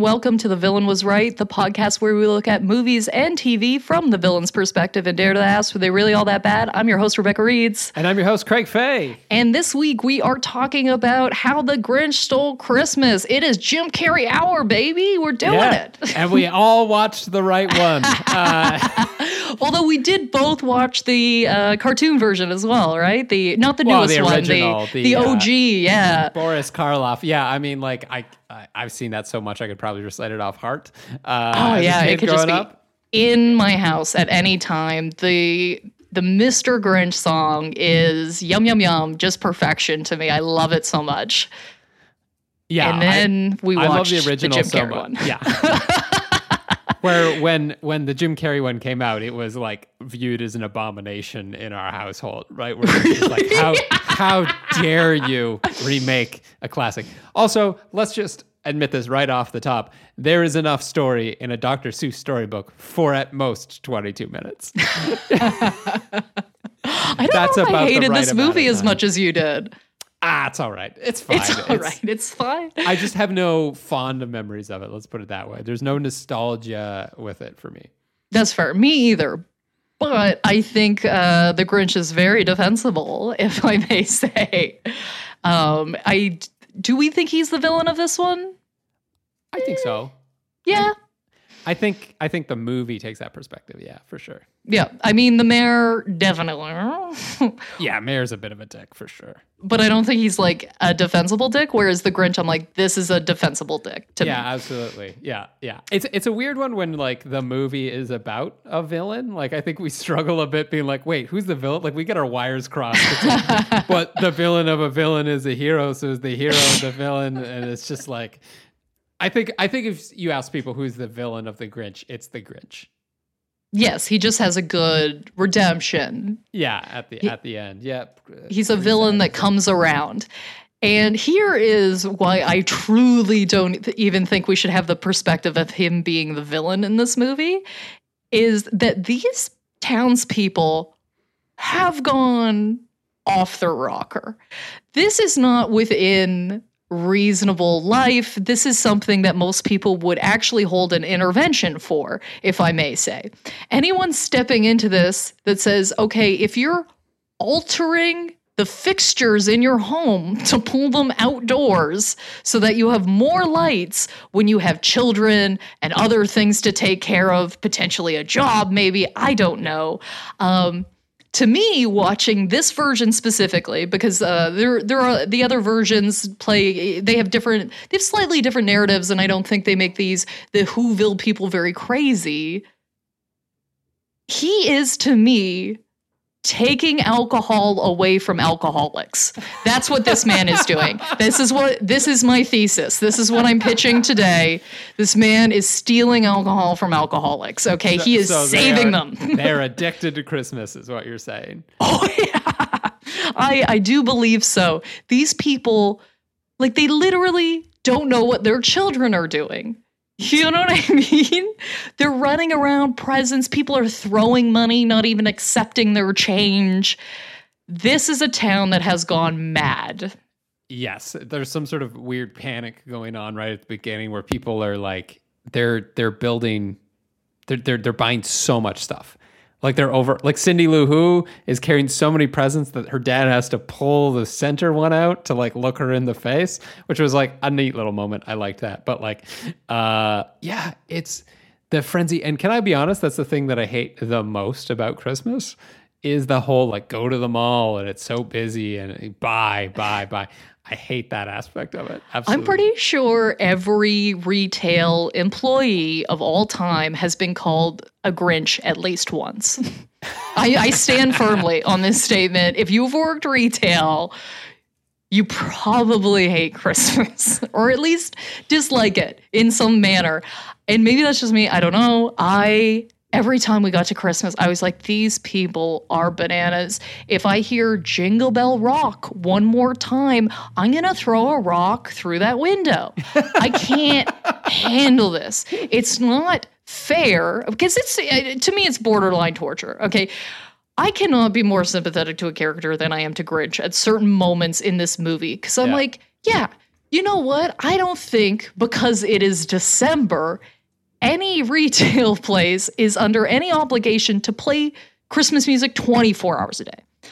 and welcome to The Villain Was Right, the podcast where we look at movies and TV from the villain's perspective and dare to ask, were they really all that bad? I'm your host, Rebecca Reeds. And I'm your host, Craig Fay. And this week we are talking about how the Grinch stole Christmas. It is Jim Carrey hour, baby. We're doing Yeah. it. and we all watched the right one. Uh, Although we did both watch the uh, cartoon version as well, right? The not the Well, newest the one, original, the, the, the uh, OG, yeah. Boris Karloff. Yeah, I mean, like, I, I, I've seen that so much I could probably recite it off heart. Uh, Oh yeah, it could just be up. in my house at any time. The the Mr. Grinch song is yum yum yum, just perfection to me. I love it so much. Yeah. and then we I, love watched the original Jim so Carrey one. Yeah. Where when when the Jim Carrey one came out, it was like viewed as an abomination in our household, right? Where it's just like how how dare you remake a classic? Also, let's just admit this right off the top. There is enough story in a Dr. Seuss storybook for at most 22 minutes. I don't That's know if about I hated right this movie as much as you did. Ah, it's all right. It's fine. It's all right. It's fine. I just have no fond memories of it. Let's put it that way. There's no nostalgia with it for me. That's fair. Me either. But I think uh, the Grinch is very defensible, if I may say. Um, I do we think he's the villain of this one? I think so. Yeah, I think I think the movie takes that perspective. Yeah, for sure. yeah. I mean, the mayor definitely, Yeah, Mayor's a bit of a dick for sure. but I don't think he's like a defensible dick. Whereas the Grinch, I'm like, this is a defensible dick to Yeah, me. Yeah, absolutely. Yeah, yeah. It's it's a weird one when like the movie is about a villain. Like I think we struggle a bit being like, wait, who's the villain? Like we get our wires crossed. Like, but the villain of a villain is a hero, so is the hero the villain? And it's just like I think I think if you ask people who's the villain of the Grinch, it's the Grinch. Yes, he just has a good redemption. Yeah, at the at the end. Yep. Uh, He's a villain that comes around. And here is why I truly don't even think we should have the perspective of him being the villain in this movie is that these townspeople have gone off their rocker. This is not within reasonable life. This is something that most people would actually hold an intervention for, if I may say. Anyone stepping into this that says, okay, if you're altering the fixtures in your home to pull them outdoors so that you have more lights when you have children and other things to take care of, potentially a job, maybe, I don't know. Um, to me, watching this version specifically, because uh, there there are the other versions play, they have different, they have slightly different narratives, and I don't think they make these the Whoville people very crazy. He is to me taking alcohol away from alcoholics. That's what this man is doing. This is what this is my thesis. This is what I'm pitching today. This man is stealing alcohol from alcoholics. Okay, he is So they saving are- them. they're addicted to Christmas, is what you're saying. Oh yeah. I I do believe so. These people like they literally don't know what their children are doing. You know what I mean? They're running around presents. People are throwing money, not even accepting their change. This is a town that has gone mad. Yes, there's some sort of weird panic going on right at the beginning where people are like they're they're building they're they're they're buying so much stuff. Like they're over like Cindy Lou Who is carrying so many presents that her dad has to pull the center one out to like look her in the face, which was like a neat little moment. I liked that. But like uh yeah, it's the frenzy and can I be honest, that's the thing that I hate the most about Christmas is the whole like go to the mall and it's so busy and buy, buy, buy. I hate that aspect of it. Absolutely. I'm pretty sure every retail employee of all time has been called a Grinch at least once. I, I stand firmly on this statement. If you've worked retail, you probably hate Christmas or at least dislike it in some manner. And maybe that's just me. I don't know. I every time we got to Christmas, I was like, these people are bananas. If I hear Jingle Bell Rock one more time, I'm going to throw a rock through that window. I can't handle this. It's not fair because it's, uh, to me, it's borderline torture. Okay. I cannot be more sympathetic to a character than I am to Grinch at certain moments in this movie because I'm Yeah. like, yeah, You know what? I don't think because it is December, any retail place is under any obligation to play Christmas music 24 hours a day.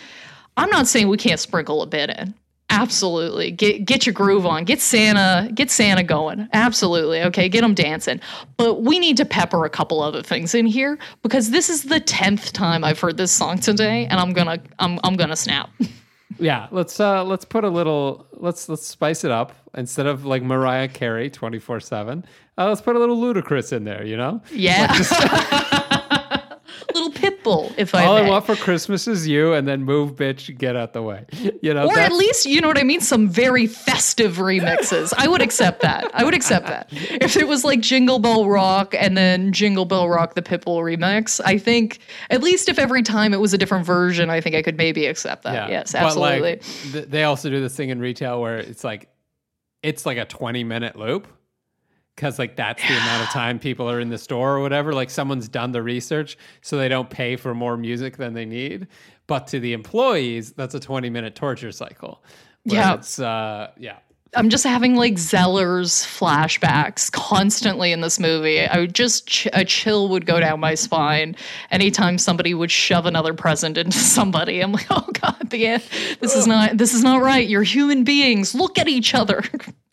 I'm not saying we can't sprinkle a bit in. Absolutely. Get get your groove on. Get Santa, get Santa going. Absolutely. Okay, get them dancing. But we need to pepper a couple other things in here because this is the 10th time I've heard this song today and I'm going to I'm I'm going to snap. Yeah, let's uh let's put a little let's let's spice it up instead of like Mariah Carey 24/7. Uh, let's put a little Ludacris in there, you know? Yeah. little pitbull, if I All may. I want for Christmas is you, and then move, bitch, get out the way. You know, or at least, you know what I mean? Some very festive remixes. I would accept that. I would accept that. If it was like Jingle Bell Rock and then Jingle Bell Rock the Pitbull remix, I think at least if every time it was a different version, I think I could maybe accept that. Yes, But, absolutely. like, th- they also do this thing in retail where it's like it's like a 20 minute loop because like that's the amount of time people are in the store or whatever like someone's done the research so they don't pay for more music than they need but to the employees that's a 20 minute torture cycle Yeah. it's uh yeah I'm just having like Zellers flashbacks constantly in this movie. I would just ch- a chill would go down my spine anytime somebody would shove another present into somebody. I'm like, oh god, the end. This is not this is not right. You're human beings. Look at each other.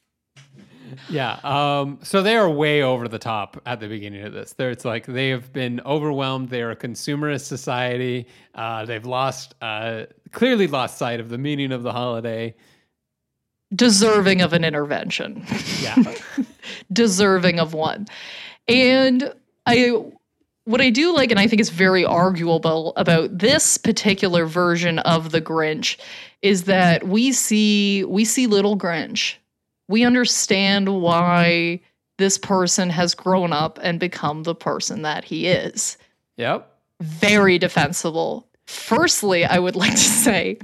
Yeah. Um, so they are way over the top at the beginning of this. There, it's like they have been overwhelmed. They are a consumerist society. Uh, they've lost, uh, clearly lost sight of the meaning of the holiday. Deserving of an intervention. Yeah. deserving of one. And I what I do like and I think is very arguable about this particular version of the Grinch is that we see we see little Grinch. We understand why this person has grown up and become the person that he is. yep. Very defensible. Firstly, I would like to say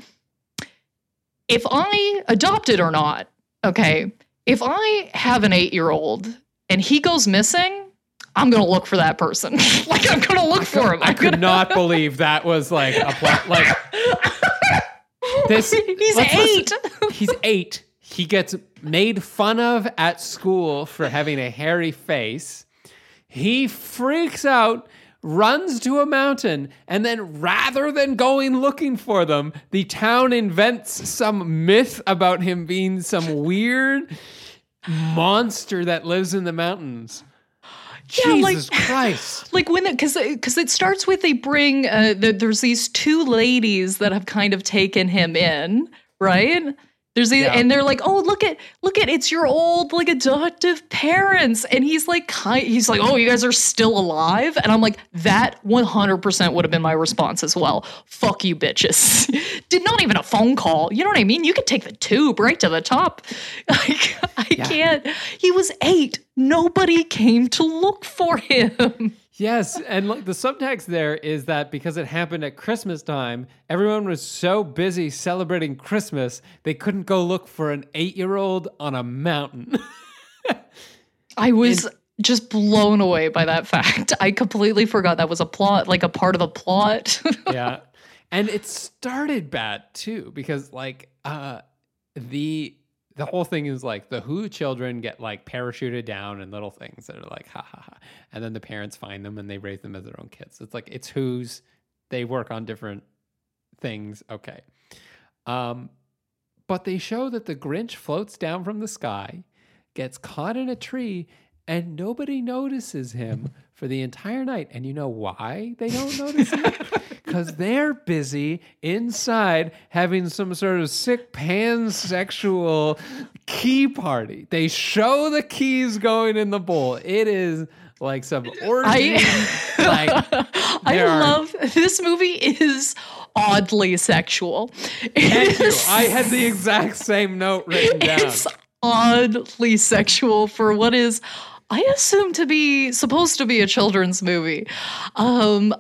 if I adopted or not, okay, if I have an eight year old and he goes missing, I'm gonna look for that person. like I'm gonna look for him. I I'm could gonna- not believe that was like a. Like this. He's eight. listen. He's eight. He gets made fun of at school for having a hairy face. He freaks out, runs to a mountain, and then rather than going looking for them, the town invents some myth about him being some weird monster that lives in the mountains. Yeah, like- Jesus Christ. like when because because it starts with they bring uh the, there's these two ladies that have kind of taken him in right there's the, Yeah. and they're like oh look at look at it's your old like adoptive parents. And he's like kind he's like oh you guys are still alive? And i'm like that 100% would have been my response as well. Fuck you bitches. Did not even a phone call. You know what i mean? You could take the tube right to the top. Like i can't. He was eight. Nobody came to look for him Yes, and like the subtext there is that because it happened at Christmas time, everyone was so busy celebrating Christmas, they couldn't go look for an 8-year-old on a mountain. I was just blown away by that fact. I completely forgot that was a plot, like a part of the plot. yeah. And it started bad too because like uh the the whole thing is like the Who children get like parachuted down and little things that are like ha ha ha, and then the parents find them and they raise them as their own kids. It's like it's Who's. They work on different things. Okay, um, but they show that the Grinch floats down from the sky, gets caught in a tree, and nobody notices him for the entire night. And you know why they don't notice him? Because they're busy inside having some sort of sick pansexual key party. They show the keys going in the bowl. It is like some orgy. like I There are- love this movie is oddly sexual. Thank you. I had the exact same note written down. It's oddly sexual for what is I assume to be supposed to be a children's movie. Um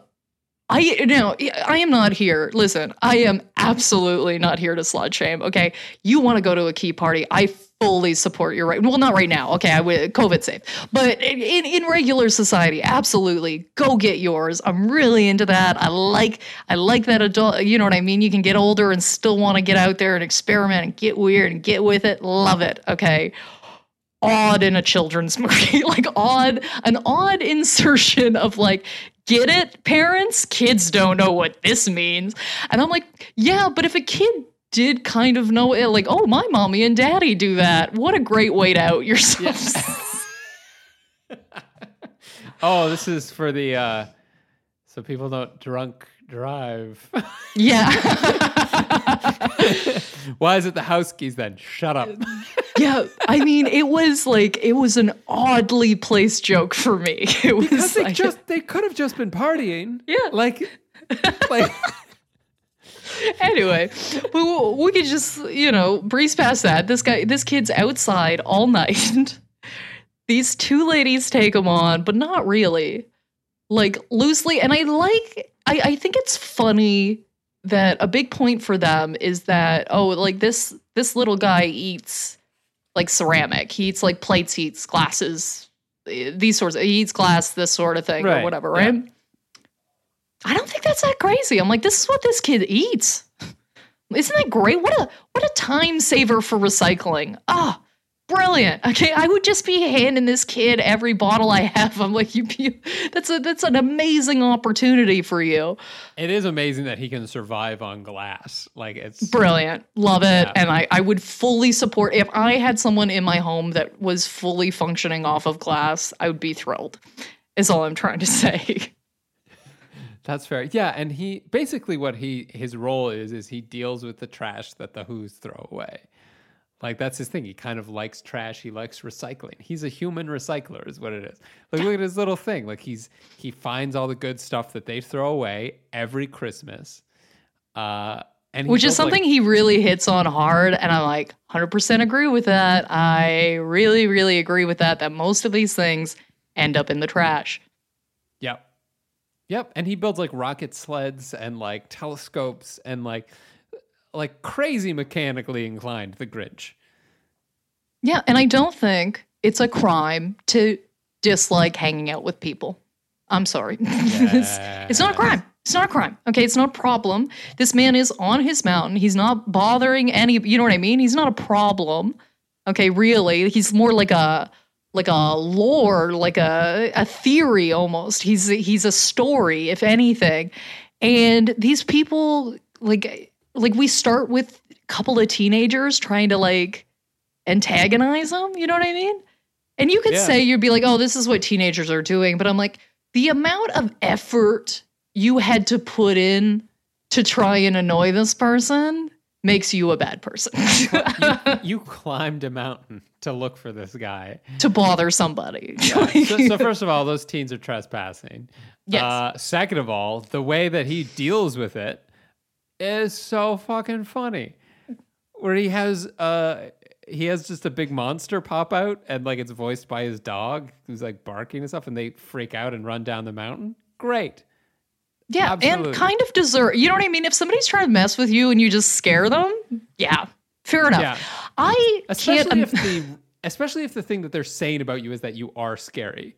I no, I am not here. Listen, I am absolutely not here to slut shame. Okay, you want to go to a key party? I fully support your right. Well, not right now. Okay, I would COVID safe, but in in regular society, absolutely go get yours. I'm really into that. I like I like that adult. You know what I mean? You can get older and still want to get out there and experiment and get weird and get with it. Love it. Okay odd in a children's movie like odd an odd insertion of like get it parents? Kids don't know what this means. And i'm like yeah but if a kid did kind of know it like oh my mommy and daddy do that. What a great way to out yourself. Oh this is for the uh so people don't drunk drive yeah why is it the house keys then shut up yeah, I mean, it was like it was an oddly placed joke for me. It was because they like, just they could have just been partying. Yeah. like like. anyway, we, we could just you know breeze past that. This guy, this kid's outside all night. These two ladies take him on, but not really, like loosely. And I like, I, I think it's funny that a big point for them is that oh, like this this little guy eats like ceramic. He eats like plates, he eats glasses, these sorts. Of, he eats glass, this sort of thing, right. or whatever, right? Yeah. I don't think that's that crazy. I'm like, this is what this kid eats. Isn't that great? What a what a time saver for recycling. Ah, oh, brilliant. Okay, I would just be handing this kid every bottle I have. I'm like, you, you, that's a that's an amazing opportunity for you. It is amazing that he can survive on glass. Like it's brilliant. Love it. Yeah. And I, I would fully support if I had someone in my home that was fully functioning off of glass, I would be thrilled. Is all I'm trying to say. That's fair. Yeah, and he basically what he his role is is he deals with the trash that the Who's throw away. Like that's his thing. He kind of likes trash. He likes recycling. He's a human recycler, is what it is. Like look at his little thing. Like he's he finds all the good stuff that they throw away every Christmas. Uh, and which is something like, he really hits on hard, and I'm like 100% agree with that. I really, really agree with that. That most of these things end up in the trash. Yep. Yep. And he builds like rocket sleds and like telescopes and like like crazy mechanically inclined, the Grinch. Yeah, and I don't think it's a crime to dislike hanging out with people. I'm sorry. It's, it's not a crime. It's not a crime. Okay, it's not a problem. This man is on his mountain. He's not bothering any you know what I mean? He's not a problem. Okay, really. He's more like a like a lore, like a a theory almost. He's he's a story if anything. And these people like like we start with a couple of teenagers trying to like antagonize them. You know what I mean? And you could yeah. say you'd be like, oh, this is what teenagers are doing. But I'm like, the amount of effort you had to put in to try and annoy this person makes you a bad person. you, you, climbed a mountain to look for this guy. To bother somebody. Yeah. so, so, first of all, those teens are trespassing. Yes. Uh, second of all, the way that he deals with it is so fucking funny. Where he has uh he has just a big monster pop out and like it's voiced by his dog who's like barking and stuff and they freak out and run down the mountain. Great. Yeah, Absolutely. and kind of deserve. You know what I mean? If somebody's trying to mess with you and you just scare them, yeah, fair enough. Yeah. I especially can't. if the especially if the thing that they're saying about you is that you are scary.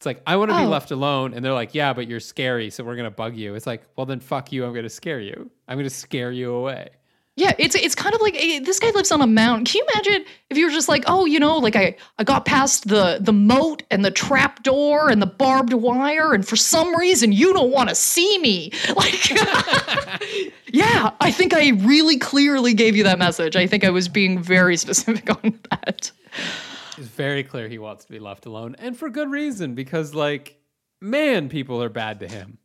It's like, I want to oh. be left alone. And they're like, yeah, but you're scary. So we're going to bug you. It's like, well, then fuck you. I'm going to scare you. I'm going to scare you away. Yeah, it's it's kind of like eh, this guy lives on a mountain. Can you imagine if you were just like, oh, you know, like I I got past the the moat and the trap door and the barbed wire, and for some reason you don't want to see me. Like, yeah, I think I really clearly gave you that message. I think I was being very specific on that. It's very clear he wants to be left alone, and for good reason, because like, man, people are bad to him.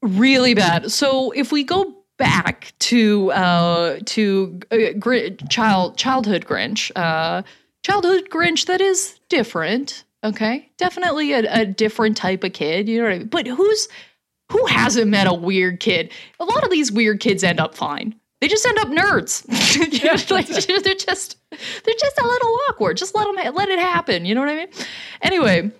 Really bad. So if we go back to uh, to uh, Gr- child childhood Grinch, uh, childhood Grinch that is different. Okay, definitely a, a different type of kid. You know what I mean? But who's who hasn't met a weird kid? A lot of these weird kids end up fine they just end up nerds. like, they're just they're just a little awkward. Just let them let it happen. You know what I mean? Anyway,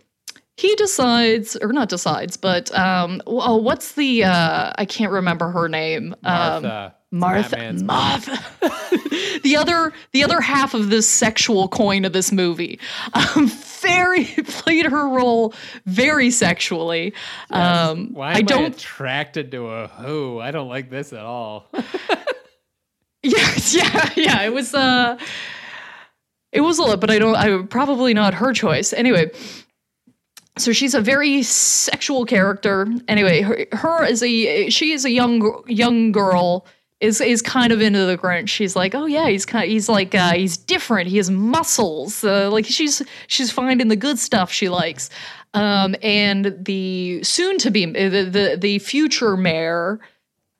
he decides, or not decides, but um, oh, what's the? Uh, I can't remember her name. Um, Martha. Martha. Martha. the other, the other half of this sexual coin of this movie, um, very played her role very sexually. Um, Why am I I, attracted to a who? I don't like this at all. Yes, yeah, yeah. It was. uh It was a lot, but I don't. I probably not her choice. Anyway. So she's a very sexual character. Anyway, her, her is a she is a young young girl is is kind of into the Grinch. She's like, oh yeah, he's kind of, he's like uh, he's different. He has muscles. Uh, like she's she's finding the good stuff she likes. Um, and the soon to be the, the the future mayor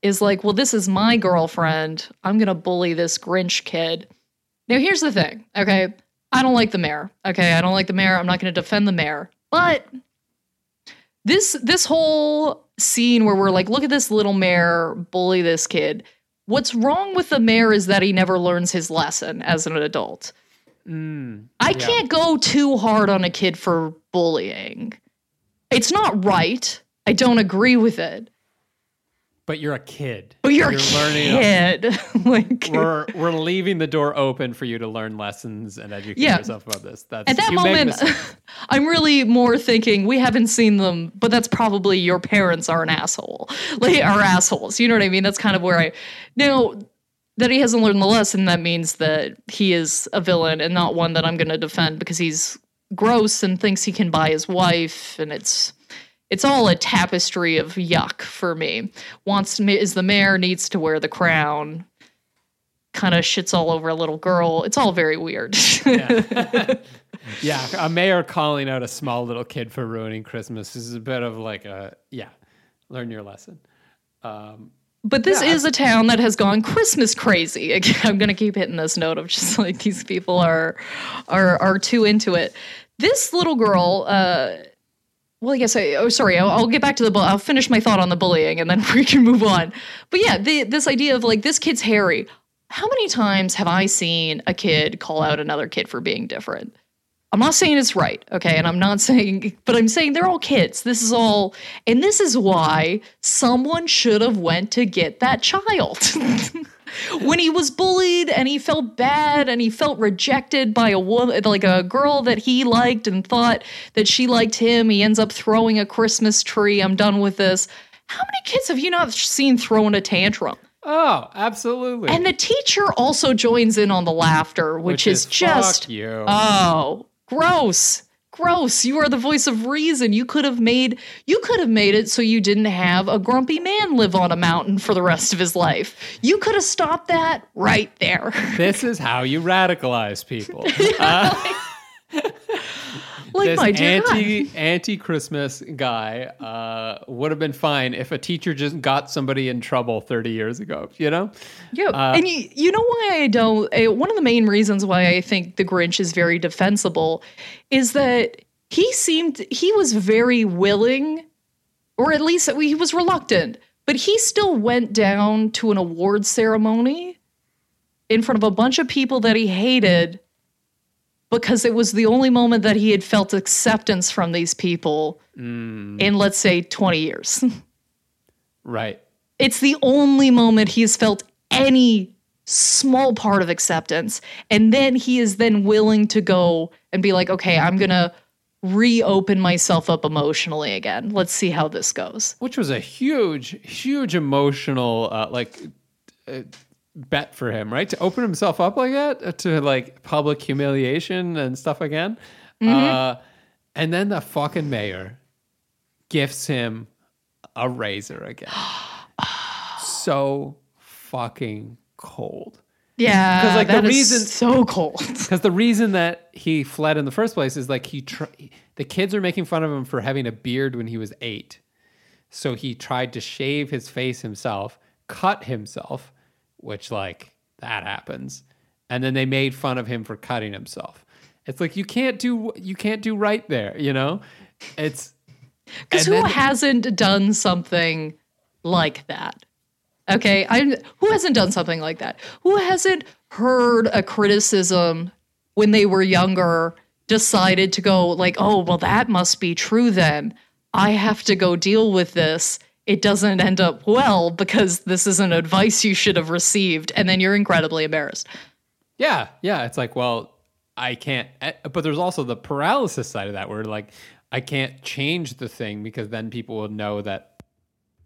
is like, well, this is my girlfriend. I'm gonna bully this Grinch kid. Now here's the thing, okay? I don't like the mayor. Okay, I don't like the mayor. I'm not gonna defend the mayor. But this this whole scene where we're like, look at this little mayor bully this kid. What's wrong with the mayor is that he never learns his lesson as an adult. Mm, I Yeah. can't go too hard on a kid for bullying. It's not right. I don't agree with it. But you're a kid. But you're, You're a learning- kid. like We're we're leaving the door open for you to learn lessons and educate Yeah. yourself about this. That's at that moment. I'm really more thinking we haven't seen them, but that's probably your parents are an asshole. Like are assholes. You know what I mean? That's kind of where I now that he hasn't learned the lesson. That means that he is a villain and not one that I'm going to defend because he's gross and thinks he can buy his wife, and it's it's all a tapestry of yuck for me. Wants to, is the mayor needs to wear the crown. Kind of shits all over a little girl. It's all very weird. yeah, a mayor calling out a small little kid for ruining Christmas is a bit of like a yeah, learn your lesson. Um, But this Yeah, is a town that has gone Christmas crazy. Again, I'm going to keep hitting this note of just like these people are are are too into it. This little girl, uh, well, guess I. Oh, sorry. I'll, I'll get back to the. bull- I'll finish my thought on the bullying, and then we can move on. But yeah, the, this idea of like this kid's hairy. How many times have I seen a kid call out another kid for being different? I'm not saying it's right, okay? And I'm not saying, but I'm saying they're all kids. This is all, and this is why someone should have went to get that child. when he was bullied and he felt bad and he felt rejected by a woman, like a girl that he liked and thought that she liked him, he ends up throwing a Christmas tree. I'm done with this. How many kids have you not seen throwing a tantrum? oh, absolutely. And the teacher also joins in on the laughter, which, is, just fuck you. Oh, gross. Gross. You are the voice of reason. You could have made you could have made it so you didn't have a grumpy man live on a mountain for the rest of his life. You could have stopped that right there. this is how you radicalize people. Uh, like this my dear anti anti Christmas guy uh, would have been fine if a teacher just got somebody in trouble 30 years ago. You know? Yeah, Uh, and you, you know why I don't. Uh, one of the main reasons why I think the Grinch is very defensible is that he seemed he was very willing, or at least he was reluctant, but he still went down to an award ceremony in front of a bunch of people that he hated because it was the only moment that he had felt acceptance from these people in let's say 20 years. Right. It's the only moment he has felt any small part of acceptance. And then he is then willing to go and be like, okay, I'm going to reopen myself up emotionally again. Let's see how this goes. Which was a huge, huge emotional, uh, like, uh, bet for him, right? To open himself up like that uh, to like public humiliation and stuff again. Uh, and then the fucking mayor gifts him a razor again. so fucking cold. Yeah, because like, the reason- so cold. Because the reason that he fled in the first place is like he, tr- the kids are making fun of him for having a beard when he was eight. So he tried to shave his face himself, cut himself, which like that happens, and then they made fun of him for cutting himself. It's like you can't do you can't do right there, you know. It's Because who then- hasn't done something like that? Okay, I who hasn't done something like that? Who hasn't heard a criticism when they were younger decided to go like, oh, well, that must be true then. I have to go deal with this. It doesn't end up well because this isn't advice you should have received. And then you're incredibly embarrassed. Yeah, yeah. It's like, well, I can't. eh, But there's also the paralysis side of that, where like I can't change the thing because then people will know that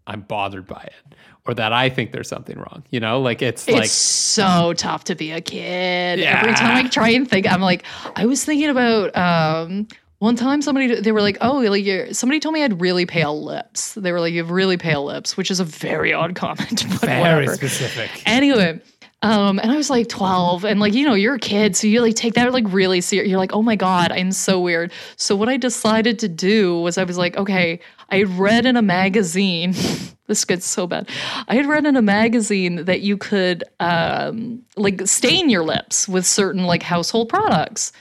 I'm bothered by it, or that I think there's something wrong. You know, like it's, It's like so tough to be a kid. Yeah. Every time I try and think, I'm like, I was thinking about um, one time somebody they were like, oh, like you're, somebody told me I had really pale lips. They were like, you have really pale lips, which is a very odd comment. But very whatever. specific. Anyway, um, and I was like 12, and like, you know, you're a kid, so you like take that like really serious. You're like, oh my God, I'm so weird. So, what I decided to do was I was like, okay, I read in a magazine, this gets so bad. I had read in a magazine that you could um, like stain your lips with certain like household products.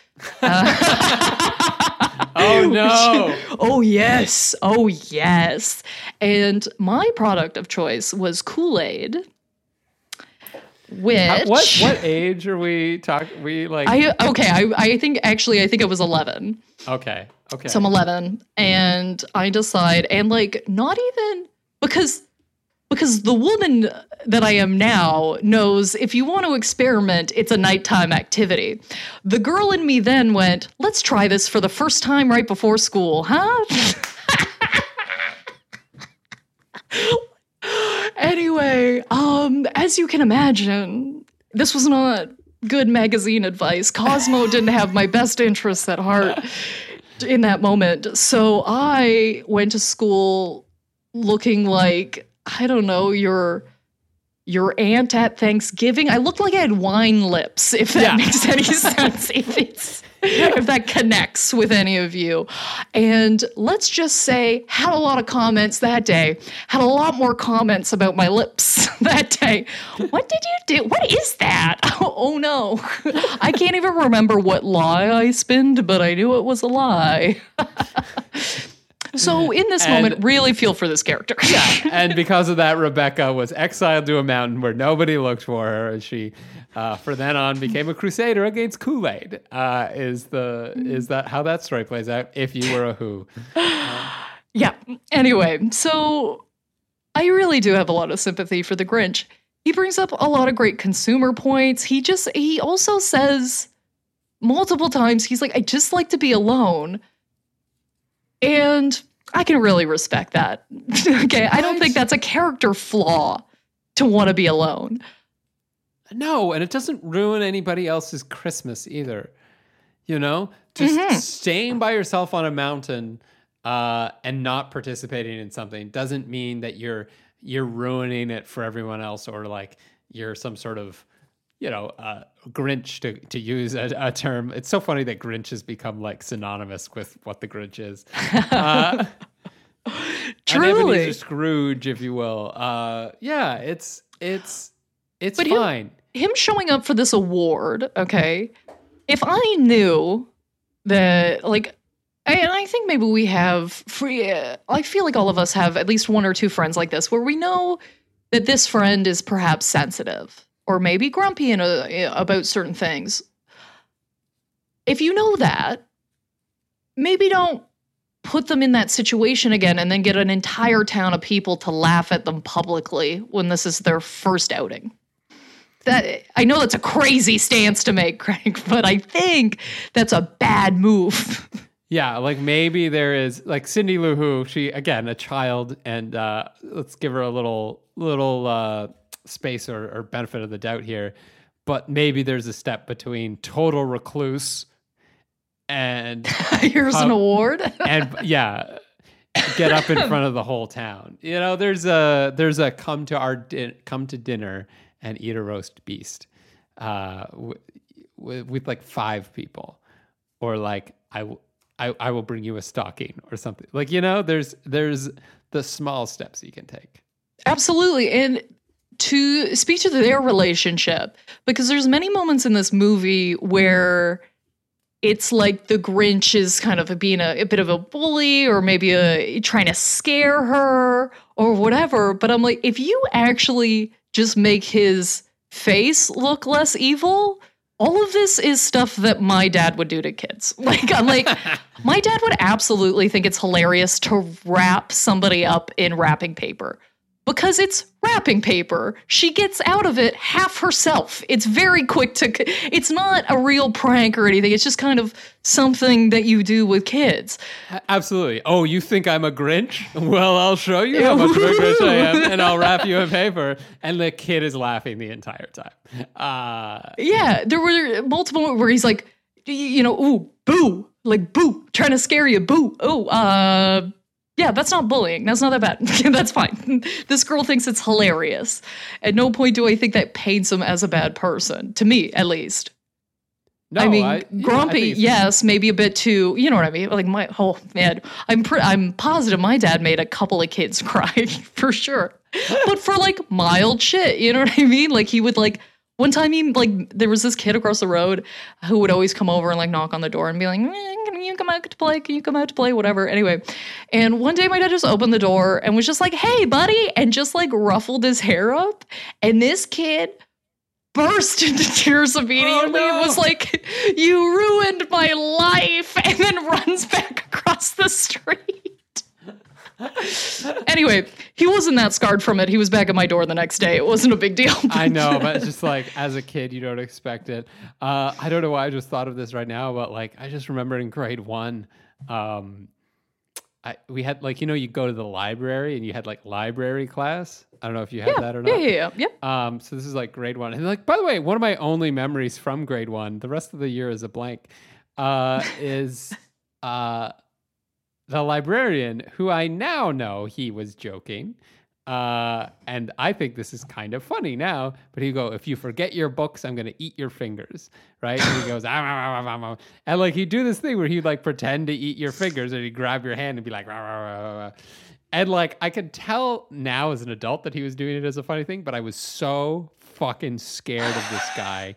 Uh, oh no! Oh, yes. Oh, yes. And my product of choice was Kool Aid. Which How- what what age are we talking? We like I okay, I I think actually I think it was 11. okay okay. So I'm 11 mm-hmm. and I decide and like not even because because the woman that I am now knows if you want to experiment, it's a nighttime activity. The girl in me then went, let's try this for the first time right before school, huh? anyway, um, as you can imagine, this was not good magazine advice. Cosmo didn't have my best interests at heart in that moment. So I went to school looking like I don't know your your aunt at Thanksgiving. I looked like I had wine lips, if that Yeah. makes any sense. If it's if that connects with any of you. And let's just say had a lot of comments that day. Had a lot more comments about my lips that day. What did you do? What is that? Oh, oh no. I can't even remember what lie I spinned, but I knew it was a lie. So in this And- moment, really feel for this character. yeah, and because of that, Rebecca was exiled to a mountain where nobody looked for her, and she, uh, for then on, became a crusader against Kool Aid. Uh, is the is that how that story plays out? If you were a Who, Yeah. Anyway, so I really do have a lot of sympathy for the Grinch. He brings up a lot of great consumer points. He just, he also says multiple times, he's like, I just like to be alone. And I can really respect that. okay. I don't think that's a character flaw to want to be alone. no, and it doesn't ruin anybody else's Christmas either. You know, just Mhm. staying by yourself on a mountain uh, and not participating in something doesn't mean that you're you're ruining it for everyone else or like you're some sort of you know uh, Grinch to to use a, a term. It's so funny that Grinch has become like synonymous with what the Grinch is. Uh, Truly. Scrooge, if you will. Uh, yeah, it's it's it's But him- fine. him showing up for this award, okay, if I knew that, like, I- and I think maybe we have free, uh, I feel like all of us have at least one or two friends like this where we know that this friend is perhaps sensitive or maybe grumpy in a, about certain things. If you know that, maybe don't put them in that situation again and then get an entire town of people to laugh at them publicly when this is their first outing that I know that's a crazy stance to make, Craig, but I think that's a bad move. Yeah, like maybe there is like Cindy Lou Who, she again a child, and uh, let's give her a little little uh, space or, or benefit of the doubt here. But maybe there's a step between total recluse and Here's an Um, award. and yeah, get up in front of the whole town. You know, there's a there's a come to our di- come to dinner and eat a roast beast, uh, w- w- with like five people, or like I, w- I I will bring you a stocking or something. Like you know, there's there's the small steps you can take. Absolutely. And to speak to their relationship, because there's many moments in this movie where it's like the Grinch is kind of being a, a bit of a bully or maybe a, trying to scare her or whatever. But I'm like, if you actually just make his face look less evil, all of this is stuff that my dad would do to kids. Like, I'm like, my dad would absolutely think it's hilarious to wrap somebody up in wrapping paper because it's wrapping paper. She gets out of it half herself. It's very quick to, it's not a real prank or anything. It's just kind of something that you do with kids. Absolutely. Oh, you think I'm a Grinch? Well, I'll show you how much of a Grinch I am, and I'll wrap you in paper. And the kid is laughing the entire time. Uh, yeah, there were multiple where he's like, you know, ooh, boo, like boo, trying to scare you, boo, oh, uh, yeah, that's not bullying. That's not that bad. that's fine. this girl thinks it's hilarious. At no point do I think that paints him as a bad person, to me at least. no, I mean, I- yeah, I grumpy, yes, maybe a bit too. You know what I mean? Like my oh man, I'm pre- I'm positive my dad made a couple of kids cry for sure, but for like mild shit. You know what I mean? Like he would like one time he like there was this kid across the road who would always come over and like knock on the door and be like, "Eh, "Can you come out to play? Can you come out to play? Whatever." Anyway, and one day my dad just opened the door and was just like, "Hey, buddy," and just like ruffled his hair up, and this kid burst into tears immediately no. and was like, You ruined my life, and then runs back across the street. anyway, he wasn't that scarred from it. He was back at my door the next day. It wasn't a big deal. I know, but it's just like as a kid, you don't expect it. Uh, I don't know why I just thought of this right now, but like I just remember in grade one, um, I we had like you know you go to the library and you had like library class. I don't know if you had yeah, that or not. yeah, yeah, yep. Um, so this is like grade one, and like by the way, one of my only memories from grade one, the rest of the year is a blank, uh, is uh, the librarian who I now know he was joking. Uh, and I think this is kind of funny now, but he go, if you forget your books, I'm gonna eat your fingers, right? And he goes, "Ah, ah, ah, ah, ah, ah." and like he'd do this thing where he'd like pretend to eat your fingers, and he'd grab your hand and be like, "Rah, rah, rah, rah, rah." and like I could tell now as an adult that he was doing it as a funny thing, but I was so fucking scared of this guy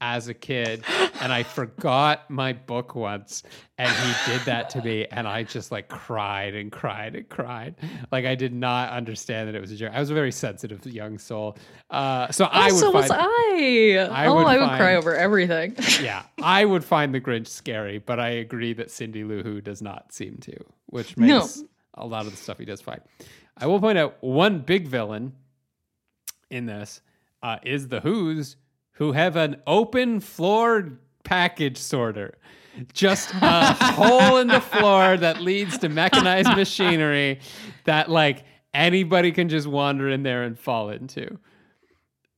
as a kid, and I forgot my book once, and he did that to me, and I just like cried and cried and cried, like I did not understand that it was a joke. I was a very sensitive young soul, uh, so I Oh, would so was I. I oh, would I would cry over everything. yeah, I would find the Grinch scary, but I agree that Cindy Lou Who does not seem to, which No. makes a lot of the stuff he does fine. I will point out one big villain in this uh, is the Who's, who have an open floor package sorter. Just a hole in the floor that leads to mechanized machinery that like anybody can just wander in there and fall into.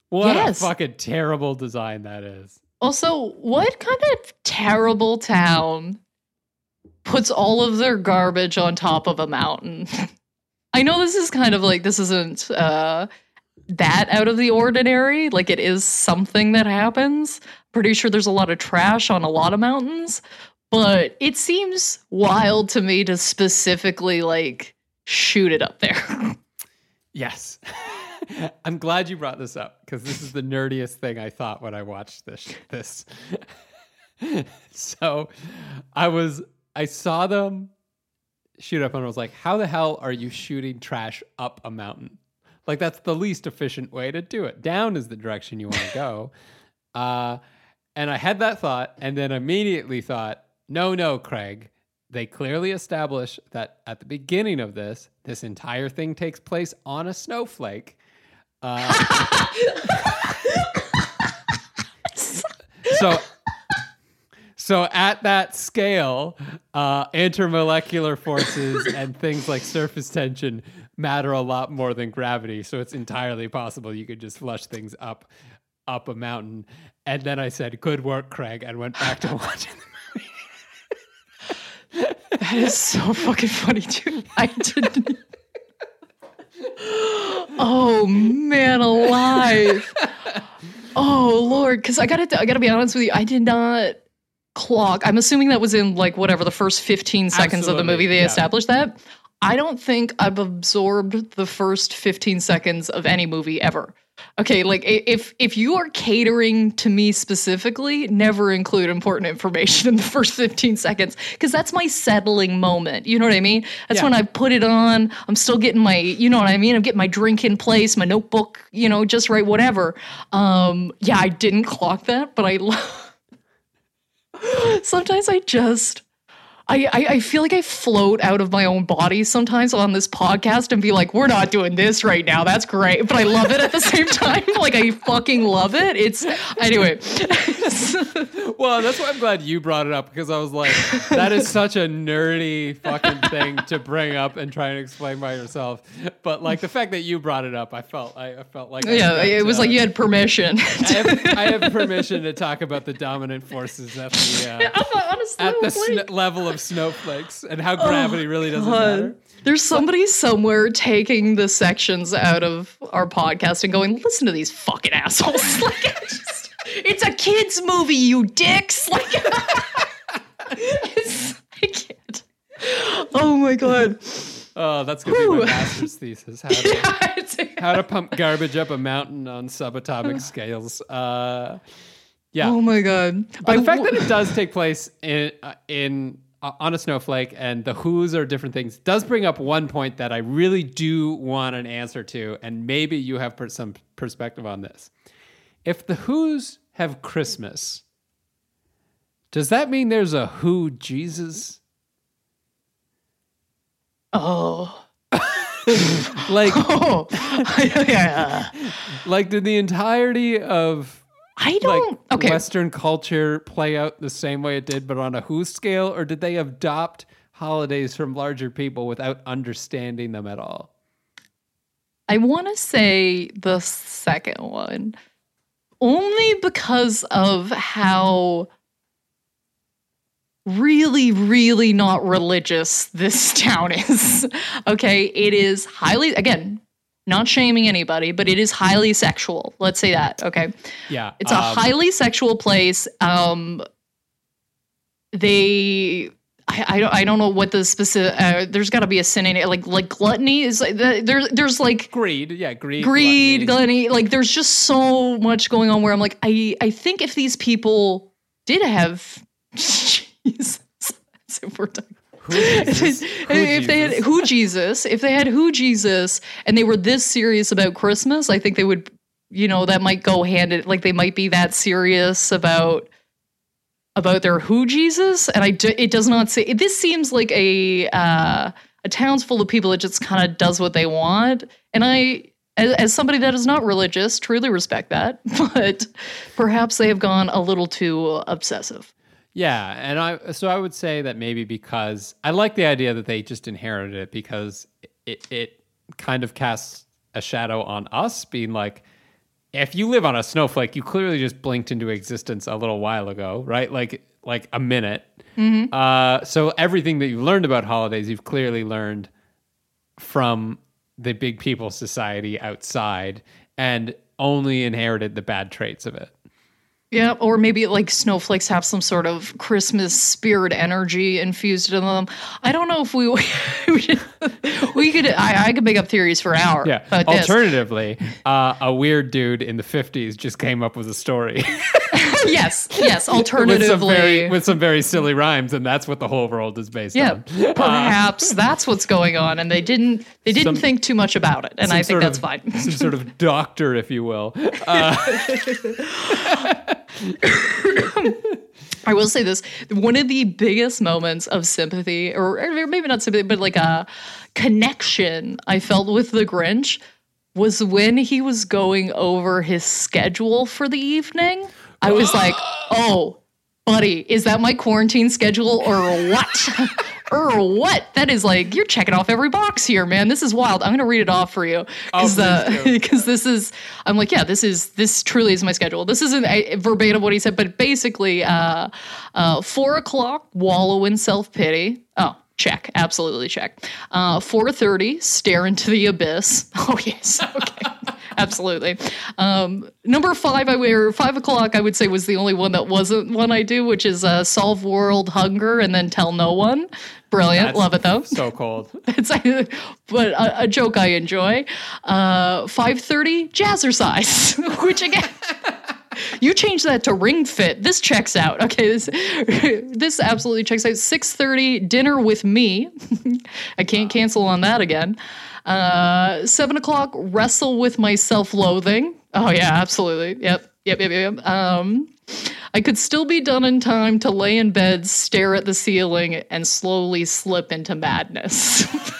What Yes. a fucking terrible design that is. Also, what kind of terrible town puts all of their garbage on top of a mountain? I know this is kind of like this isn't uh that out of the ordinary, like it is something that happens. Pretty sure there's a lot of trash on a lot of mountains, but it seems wild to me to specifically like shoot it up there. Yes. I'm glad you brought this up because this is the nerdiest thing I thought when I watched this this. so I was I saw them shoot up and I was like, how the hell are you shooting trash up a mountain? Like that's the least efficient way to do it. Down is the direction you want to go. Uh, and I had that thought and then immediately thought, no, no, Craig. They clearly establish that at the beginning of this, this entire thing takes place on a snowflake. Uh, so so at that scale uh, intermolecular forces and things like surface tension matter a lot more than gravity so it's entirely possible you could just flush things up up a mountain and then i said good work craig and went back to watching the movie. That is so fucking funny, dude. I didn't. oh man, alive! Oh lord, because I gotta, I gotta be honest with you. I did not clock. I'm assuming that was in like whatever the first 15 seconds of the movie they yeah. established that. I don't think I've absorbed the first 15 seconds of any movie ever. Okay, like if if you are catering to me specifically, never include important information in the first 15 seconds because that's my settling moment. You know what I mean? That's Yeah. when I put it on. I'm still getting my, you know what I mean? I'm getting my drink in place, my notebook, you know, just right, whatever. Um, yeah, I didn't clock that, but I love. Sometimes I just. I, I, I feel like I float out of my own body sometimes on this podcast and be like, we're not doing this right now. That's great. But I love it at the same time. like, I fucking love it. It's, anyway. Well, that's why I'm glad you brought it up because I was like, that is such a nerdy fucking thing to bring up and try and explain by yourself. But like the fact that you brought it up, I felt I, I felt like yeah, got, it was uh, like you had permission. I have, I have permission to talk about the dominant forces at the uh, Honestly, at the sn- level of snowflakes and how gravity really doesn't Oh, God. matter. There's somebody somewhere taking the sections out of our podcast and going, listen to these fucking assholes. like, it's, just, it's a kid's movie, you dicks. Like, it's, I can't. Oh my God. Oh, that's gonna be my master's thesis. How to, It's- how to pump garbage up a mountain on subatomic scales. Uh, yeah. oh my God. But the fact that it does take place in uh, in uh, on a snowflake and the who's are different things does bring up one point that I really do want an answer to, and maybe you have per- some perspective on this. If the who's have Christmas, does that mean there's a who Jesus? Oh. Like, Oh. yeah. like did the entirety of I don't. okay. Western culture play out the same way it did, but on a who scale, or did they adopt holidays from larger people without understanding them at all? I want to say the second one only because of how really, really not religious this town is. okay. It is highly, again, not shaming anybody, but it is highly sexual. Let's say that. Okay. Yeah, It's a um, highly sexual place. Um, they, I, I don't, I don't know what the specific. Uh, there's got to be a sin in it, Like, like gluttony is like the- there. There's like greed. Yeah, greed. greed, gluttony. gluttony. Like, there's just so much going on. Where I'm like, I, I think if these people did have, Jesus, if we're talking Who Jesus? Who if they had who Jesus, if they had who Jesus, and they were this serious about Christmas, I think they would, you know, that might go hand in like they might be that serious about about their who Jesus, and I do, it does not say this seems like a uh, a town's full of people that just kind of does what they want, and I. As, as somebody that is not religious, truly respect that, but perhaps they have gone a little too obsessive. Yeah, and I so I would say that maybe because I like the idea that they just inherited it because it it kind of casts a shadow on us being like if you live on a snowflake, you clearly just blinked into existence a little while ago, right? Like like a minute. Uh, so everything that you've learned about holidays, you've clearly learned from the big people society outside, and only inherited the bad traits of it. Yeah, or maybe like snowflakes have some sort of Christmas spirit energy infused in them. I don't know if we we, could. I, I could make up theories for an hour. Yeah. about this. Alternatively, uh, a weird dude in the '50s just came up with a story yes, yes. with some Alternatively, very with some very silly rhymes, and that's what the whole world is based yeah. on. Perhaps that's what's going on, and they didn't. They didn't Some- think too much about it, and I think that's of- fine. Some sort of doctor, if you will. I will say this: one of the biggest moments of sympathy, or, maybe not sympathy, but like a connection I felt with the Grinch was when he was going over his schedule for the evening. I was like, "Oh, buddy, is that my quarantine schedule or what?" Or what? That is like you're checking off every box here, man. This is wild. I'm gonna read it off for you because Oh, because this is I'm like, yeah, this is this truly is my schedule. This isn't uh, verbatim what he said, but basically, uh, uh, four o'clock, wallow in self pity. Oh, Check, absolutely check. Uh, 4:30, stare into the abyss. Oh yes, okay, absolutely. Um, number five, I wear five o'clock. I would say was the only one that wasn't one I do, which is uh, solve world hunger and then tell no one. Brilliant, That's love it though. So cold. It's but a, a joke I enjoy. Uh, 5:30, jazzercise, which again. You change that to ring fit. This checks out. Okay, this this absolutely checks out. Six thirty, dinner with me. I can't cancel on that again. Uh, Seven o'clock, wrestle with my self-loathing. Oh yeah, absolutely. Yep, yep, yep, yep. Um, I could still be done in time to lay in bed, stare at the ceiling, and slowly slip into madness.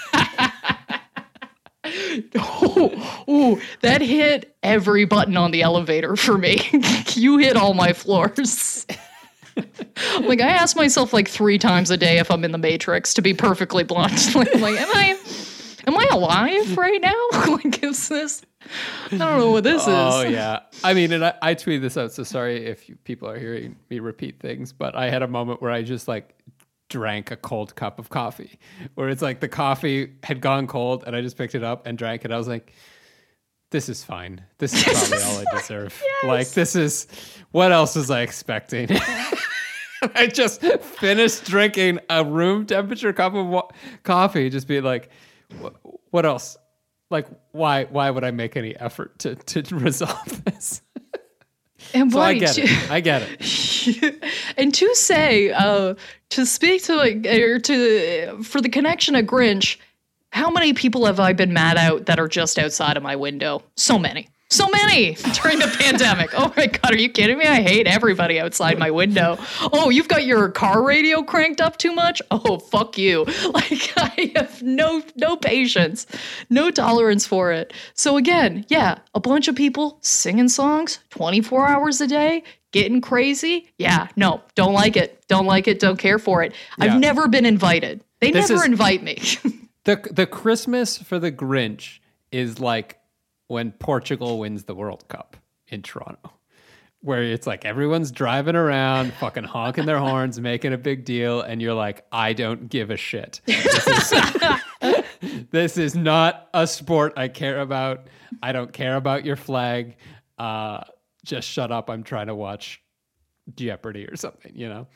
oh, ooh, that hit every button on the elevator for me. you hit all my floors. like I ask myself like three times a day if I'm in the Matrix. To be perfectly blunt, like, like am I am I alive right now? like is this? I don't know what this Oh is. Oh yeah. I mean, and I, I tweeted this out, so sorry if you, people are hearing me repeat things, but I had a moment where I just like drank a cold cup of coffee, where it's like the coffee had gone cold, and I just picked it up and drank it. I was like, "This is fine. This is probably all I deserve. Like, this is what else was I expecting?" I just finished drinking a room temperature cup of wa- coffee, just being like, "What- "What else?" Like, why? Why would I make any effort to to resolve this? And So I get to- it. I get it. and to say, uh, to speak to like, or to for the connection of Grinch, how many people have I been mad out that are just outside of my window? So many. So many during the pandemic. Oh my God, are you kidding me? I hate everybody outside my window. Oh, you've got your car radio cranked up too much? Oh, fuck you. Like, I have no, no patience, no tolerance for it. So, again, yeah, a bunch of people singing songs 24 hours a day, getting crazy. Yeah, no, don't like it. Don't like it. Don't care for it. Yeah. I've never been invited. They This never is- invite me. The the Christmas for the Grinch is like when Portugal wins the World Cup in Toronto. Where it's like everyone's driving around, fucking honking their horns, making a big deal, and you're like, I don't give a shit. This is, this is not a sport I care about. I don't care about your flag. Uh, just shut up. I'm trying to watch Jeopardy or something, you know?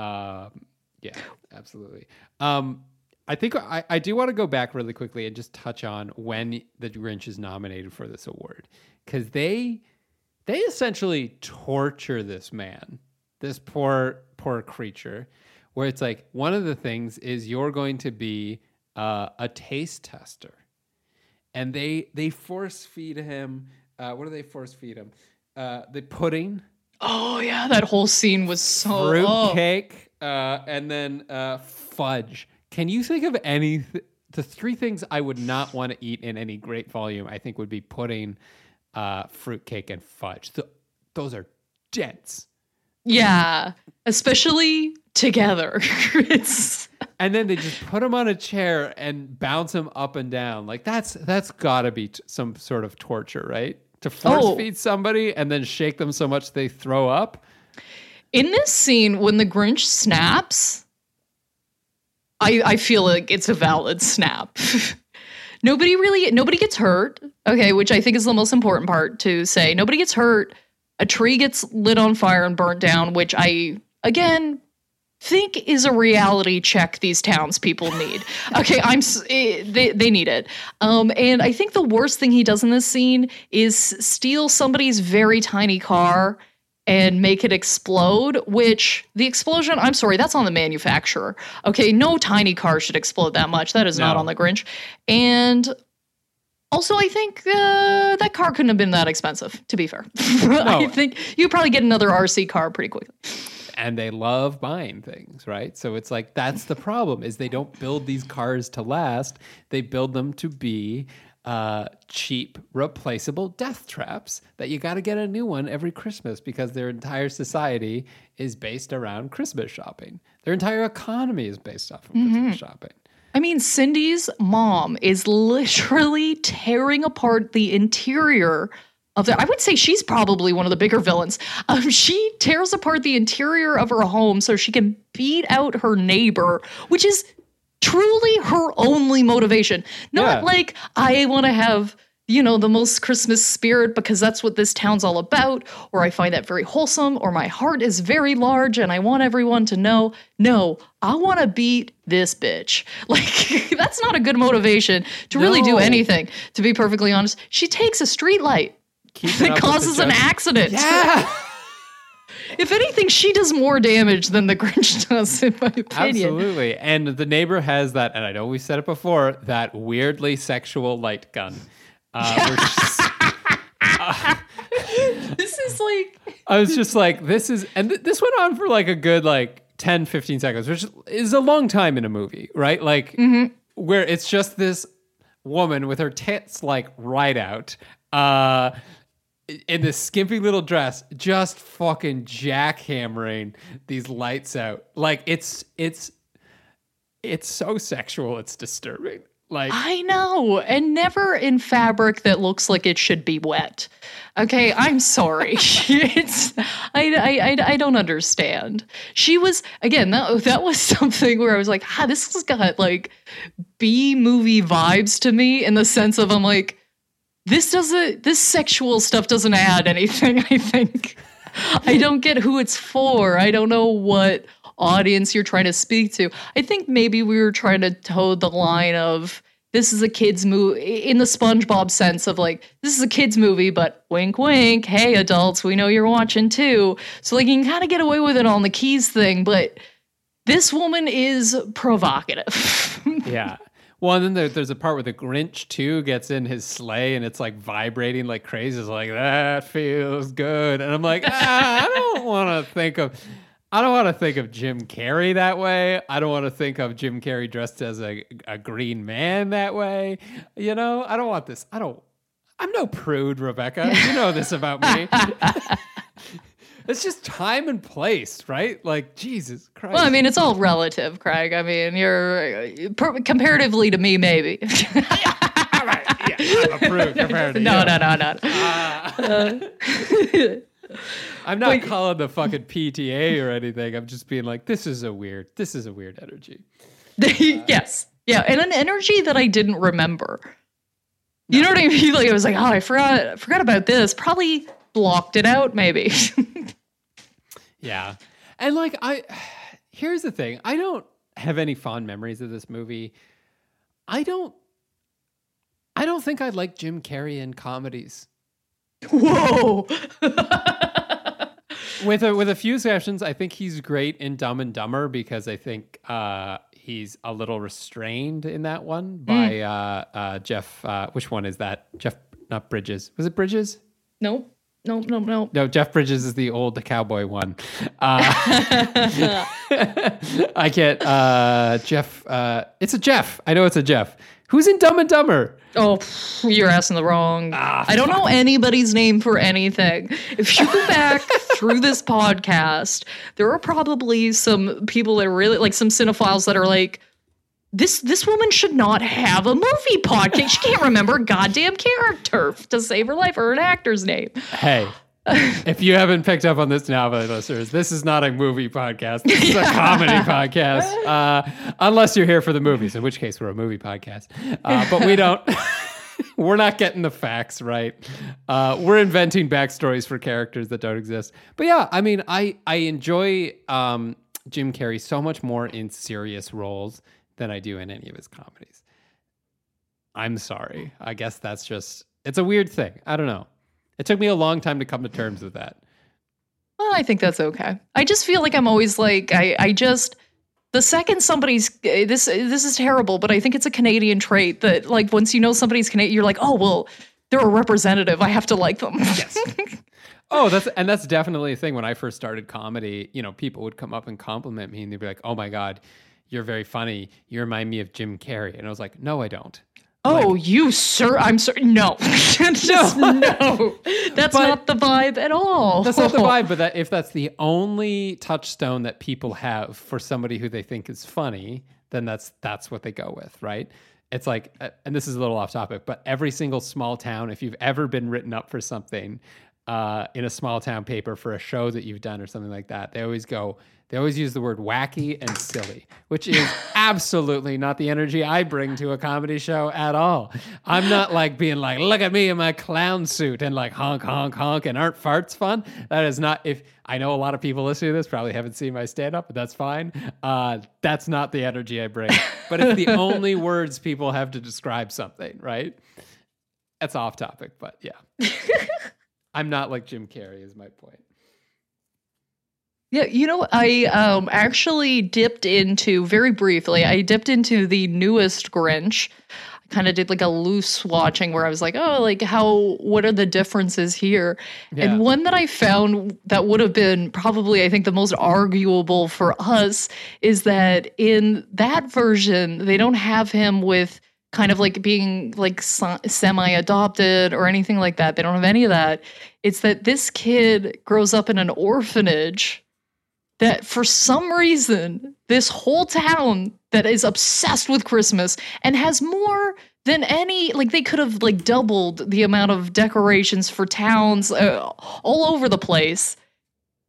Um, yeah, absolutely. Um, I think I, I do want to go back really quickly and just touch on when the Grinch is nominated for this award because they they essentially torture this man, this poor poor creature, where it's like one of the things is you're going to be uh, a taste tester, and they they force feed him. Uh, what do they force feed him? Uh, the pudding oh, yeah, that whole scene was so. fruit oh. cake, uh, and then uh, fudge. Can you think of any? Th- the three things I would not want to eat in any great volume, I think, would be pudding, uh, fruit cake, and fudge. Th- those are dense. Yeah, especially together. it's And then they just put him on a chair and bounce him up and down. Like that's that's got to be t- some sort of torture, right? To force Oh. feed somebody and then shake them so much they throw up. in this scene when the Grinch snaps. I I feel like it's a valid snap. nobody really nobody gets hurt. Okay, which I think is the most important part to say. Nobody gets hurt. A tree gets lit on fire and burnt down, which I again think is a reality check these townspeople need. Okay, I'm eh, they they need it. Um, and I think the worst thing he does in this scene is steal somebody's very tiny car and make it explode. Which the explosion, I'm sorry, that's on the manufacturer. Okay, no tiny car should explode that much. That is not on the Grinch. And also, I think uh, that car couldn't have been that expensive. To be fair, I think you probably get another RC car pretty quickly. and they love buying things, right? So it's like that's the problem is they don't build these cars to last. They build them to be uh, cheap, replaceable death traps that you got to get a new one every Christmas because their entire society is based around Christmas shopping. Their entire economy is based off of Christmas shopping. I mean, Cindy's mom is literally tearing apart the interior of the. I would say she's probably one of the bigger villains. Um, she tears apart the interior of her home so she can beat out her neighbor, which is truly her only motivation. Not Yeah. like I want to have, you know, the most Christmas spirit because that's what this town's all about, or I find that very wholesome, or my heart is very large and I want everyone to know. No, I want to beat this bitch. Like, that's not a good motivation to really do anything, to be perfectly honest. She takes a street light Keeping that up with the causes an accident. Yeah. If anything, she does more damage than the Grinch does, in my opinion. Absolutely. And the neighbor has that, and I know we said it before, that weirdly sexual light gun. Uh, is- This is like I was just like, this is, and th- this went on for like a good like 10, 15 seconds, which is a long time in a movie, right? Like, where it's just this woman with her tits like right out, uh, in this skimpy little dress, just fucking jackhammering these lights out. Like, it's, it's, it's so sexual, it's disturbing. Like, I know, and never in fabric that looks like it should be wet. Okay, I'm sorry. it's I, I I I don't understand. She was again that that was something where I was like, ah, this has got like B movie vibes to me in the sense of I'm like, this doesn't this sexual stuff doesn't add anything. I think I don't get who it's for. I don't know what audience you're trying to speak to. I think maybe we were trying to toe the line of this is a kids movie in the SpongeBob sense of like this is a kids movie, but wink, wink. Hey, adults, we know you're watching too. So like you can kind of get away with it on the keys thing, but this woman is provocative. Yeah. Well, and then there, there's a part where the Grinch too gets in his sleigh and it's like vibrating like crazy. It's like that feels good, and I'm like, ah, I don't want to think of, I don't want to think of Jim Carrey that way. I don't want to think of Jim Carrey dressed as a a green man that way. You know, I don't want this. I don't. I'm no prude, Rebecca. You know this about me. it's just time and place, right? Like Jesus Christ. well, I mean, it's all relative, Craig. I mean, you're per- comparatively to me, maybe. All right, yeah, compared to no, you. no, no, no, no. Uh. I'm not calling the fucking PTA or anything. I'm just being like, this is a weird, this is a weird energy. yes. Yeah. And an energy that I didn't remember. You know what I mean? Like I was like, oh, I forgot I forgot about this. Probably blocked it out, maybe. Yeah. And like, I, here's the thing I don't have any fond memories of this movie. I don't, I don't think I like Jim Carrey in comedies. Whoa. With a, with a few exceptions, I think he's great in Dumb and Dumber because I think uh, he's a little restrained in that one by uh, uh, Jeff. Uh, which one is that? Jeff, not Bridges. Was it Bridges? nope. Nope, nope, nope. No, Jeff Bridges is the old cowboy one. Uh, I get uh, Jeff. Uh, it's a Jeff. I know it's a Jeff. Who's in Dumb and Dumber? Oh, you're asking the wrong. Ah, I don't know anybody's name for anything. If you go back through this podcast, there are probably some people that are really like some cinephiles that are like, this this woman should not have a movie podcast. She can't remember a goddamn character to save her life or an actor's name. Hey, if you haven't picked up on this now, but listeners, this is not a movie podcast. This is a comedy podcast. Uh, unless you're here for the movies, in which case we're a movie podcast. Uh, but we don't. we're not getting the facts right. Uh, we're inventing backstories for characters that don't exist. But yeah, I mean, I I enjoy um, Jim Carrey so much more in serious roles than I do in any of his comedies. I'm sorry. I guess that's just it's a weird thing. I don't know. It took me a long time to come to terms with that. Well, I think that's okay. I just feel like I'm always like I I just the second somebody's eh, this this is terrible, but I think it's a Canadian trait that like once you know somebody's Canadian, you're like, oh well, they're a representative. I have to like them. Yes. Oh, that's and that's definitely a thing. When I first started comedy, you know, people would come up and compliment me, and they'd be like, "Oh my god, you're very funny. You remind me of Jim Carrey." And I was like, "No, I don't." oh, you sir, I'm sorry. No, Just no, that's But- not the vibe at all. That's not the vibe, but that if that's the only touchstone that people have for somebody who they think is funny, then that's that's what they go with, right? It's like, uh, and this is a little off topic, but every single small town, if you've ever been written up for something, uh, in a small town paper for a show that you've done or something like that, they always go, they always use the word wacky and silly, which is absolutely not the energy I bring to a comedy show at all. I'm not like being like, look at me in my clown suit and like honk, honk, honk, and aren't farts fun? That is not, if I know a lot of people listening to this probably haven't seen my stand up, but that's fine. Uh, that's not the energy I bring. But it's the only words people have to describe something, right? That's off topic, but yeah. I'm not like Jim Carrey, is my point. Yeah, you know, I um actually dipped into very briefly. I dipped into the newest Grinch. I kind of did like a loose watching where I was like, "Oh, like how what are the differences here?" Yeah. And one that I found that would have been probably I think the most arguable for us is that in that version, they don't have him with kind of like being like semi adopted or anything like that. They don't have any of that. It's that this kid grows up in an orphanage that for some reason, this whole town that is obsessed with Christmas and has more than any like they could have like doubled the amount of decorations for towns uh, all over the place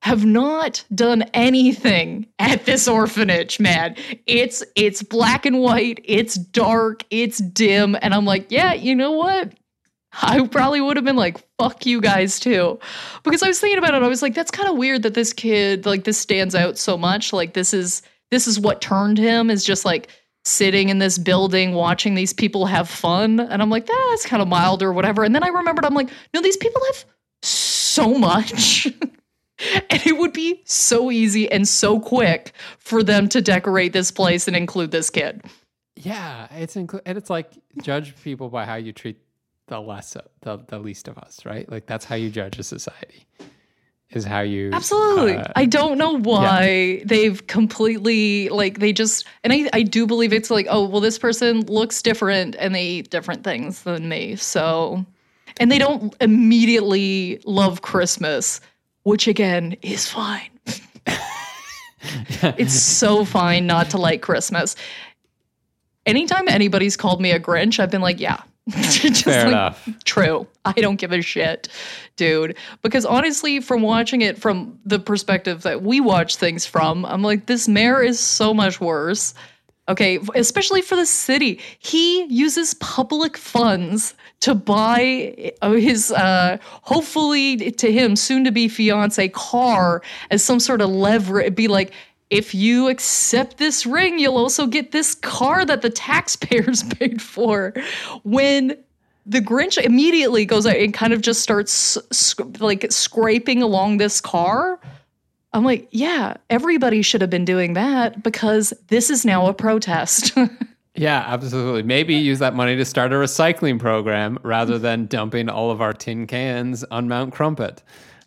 have not done anything at this orphanage man it's it's black and white it's dark it's dim and i'm like yeah you know what I probably would have been like, fuck you guys too. Because I was thinking about it, I was like, that's kind of weird that this kid, like, this stands out so much. Like, this is this is what turned him is just like sitting in this building watching these people have fun. And I'm like, that's kind of mild or whatever. And then I remembered, I'm like, no, these people have so much. and it would be so easy and so quick for them to decorate this place and include this kid. Yeah, it's inclu- and it's like judge people by how you treat the less of, the, the least of us, right? Like that's how you judge a society. Is how you absolutely. Uh, I don't know why yeah. they've completely like they just and I I do believe it's like oh well this person looks different and they eat different things than me so and they don't immediately love Christmas, which again is fine. it's so fine not to like Christmas. Anytime anybody's called me a Grinch, I've been like, yeah, Just Fair like, enough. True. I don't give a shit, dude. Because honestly, from watching it from the perspective that we watch things from, I'm like, this mayor is so much worse. Okay, especially for the city. He uses public funds to buy uh, his, uh, hopefully to him, soon to be fiance car as some sort of lever. Be like, if you accept this ring, you'll also get this car that the taxpayers paid for. When the Grinch immediately goes out and kind of just starts sc- like scraping along this car. I'm like, yeah, everybody should have been doing that because this is now a protest. yeah, absolutely. Maybe use that money to start a recycling program rather than dumping all of our tin cans on Mount Crumpit.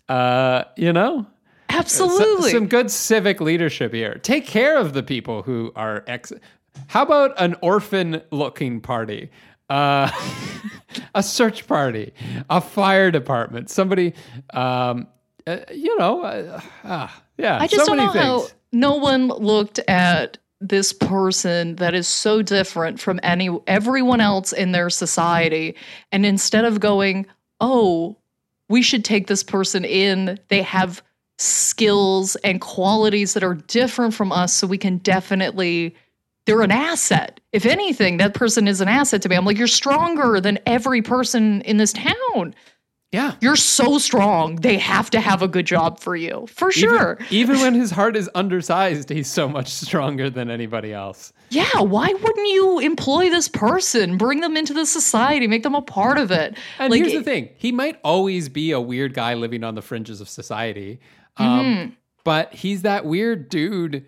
Uh, you know, Absolutely. some good civic leadership here. Take care of the people who are ex. How about an orphan looking party? Uh, a search party, a fire department, somebody, um, uh, you know, uh, ah, yeah. I just so don't know things. how no one looked at this person that is so different from any everyone else in their society, and instead of going, oh, we should take this person in, they have skills and qualities that are different from us so we can definitely they're an asset. If anything, that person is an asset to me. I'm like, you're stronger than every person in this town. Yeah. You're so strong. They have to have a good job for you. For sure. Even, even when his heart is undersized, he's so much stronger than anybody else. Yeah. Why wouldn't you employ this person, bring them into the society, make them a part of it? And like, here's the thing he might always be a weird guy living on the fringes of society. Um, mm-hmm. But he's that weird dude